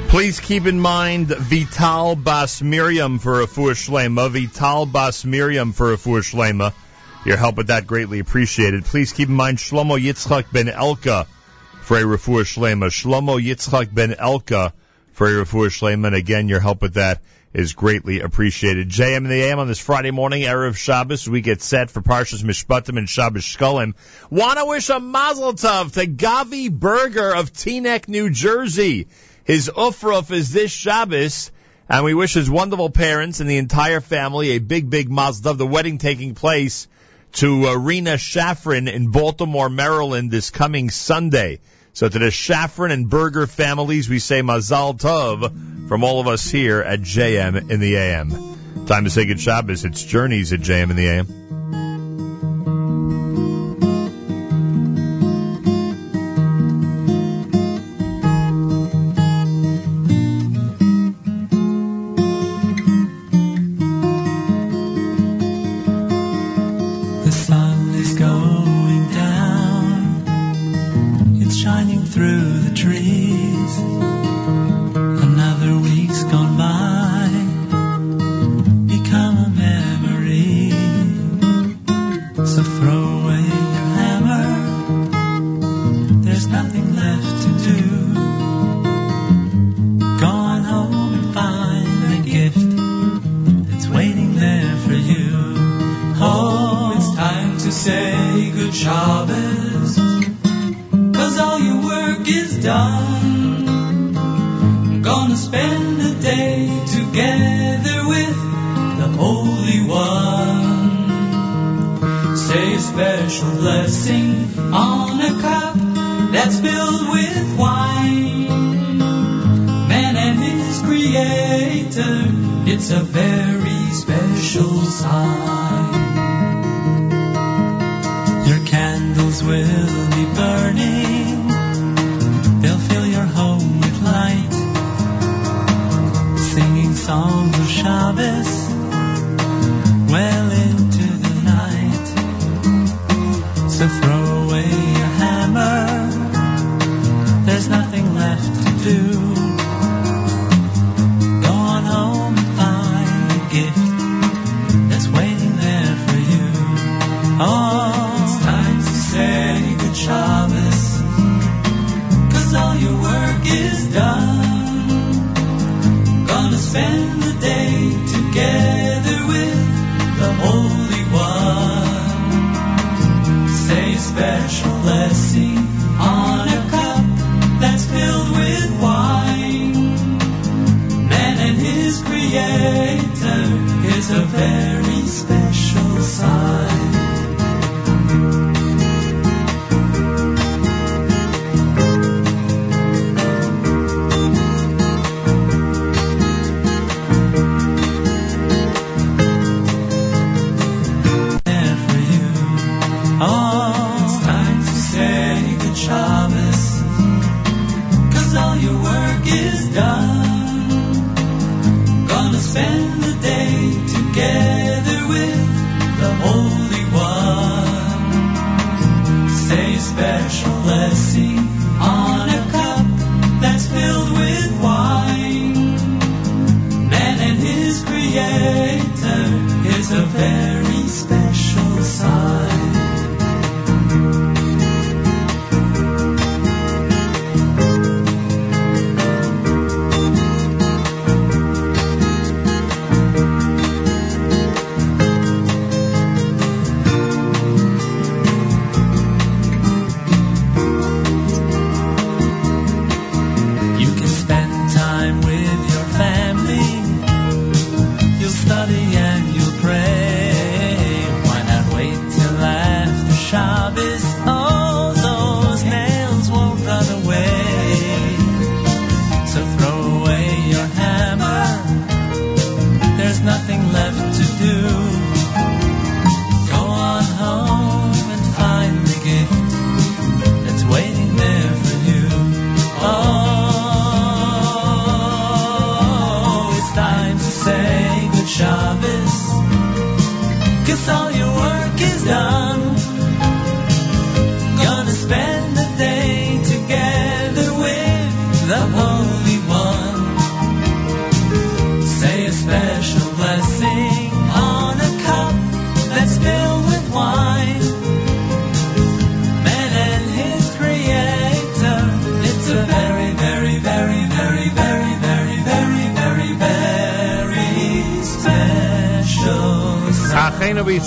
Please keep in mind Vital Bas Miriam for a Shlema. Vital Bas Miriam for a Shlema. Your help with that greatly appreciated. Please keep in mind Shlomo Yitzchak ben Elka for a Refuah. Shlomo Yitzchak ben Elka for a Refuah. And again, your help with that is greatly appreciated. JM in the AM on this Friday morning, Erev Shabbos. We get set for Parshas Mishpatim and Shabbos Shkolim. Want to wish a mazel tov to Gavi Berger of Teaneck, New Jersey. His ufruf is this Shabbos. And we wish his wonderful parents and the entire family a big, big mazel tov. The wedding taking place to uh, Rena Shafrin in Baltimore, Maryland this coming Sunday. So to the Shafrin and Berger families, we say Mazal Tov from all of us here at JM in the AM. Time to say good Shabbos. It's Journeys at JM in the AM.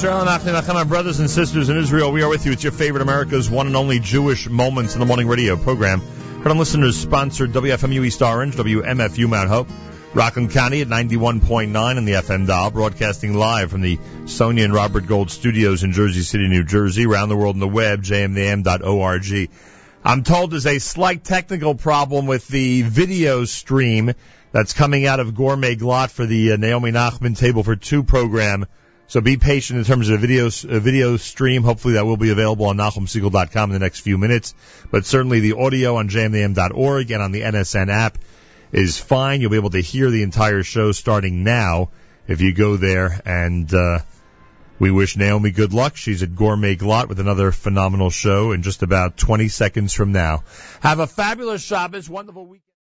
Eloheinu B'Yisrael Nachem Nachem, brothers and sisters in Israel. We are with you. It's your favorite America's one and only Jewish Moments in the Morning radio program. Heard on listeners sponsored WFMU East Orange, WMFU Mount Hope, Rockland County at 91.9 in the FM dial, broadcasting live from the Sonia and Robert Gold studios in Jersey City, New Jersey, around the world on the web, jmintheam.org. I'm told there's a slight technical problem with the video stream that's coming out of Gourmet Glatt for the uh, Naomi Nachman Table for Two program. So be patient in terms of a video, a video stream. Hopefully that will be available on NachumSegal.com in the next few minutes. But certainly the audio on jmintheam.org and on the NSN app is fine. You'll be able to hear the entire show starting now if you go there. And uh, we wish Naomi good luck. She's at Gourmet Glatt with another phenomenal show in just about 20 seconds from now. Have a fabulous Shabbos, wonderful weekend.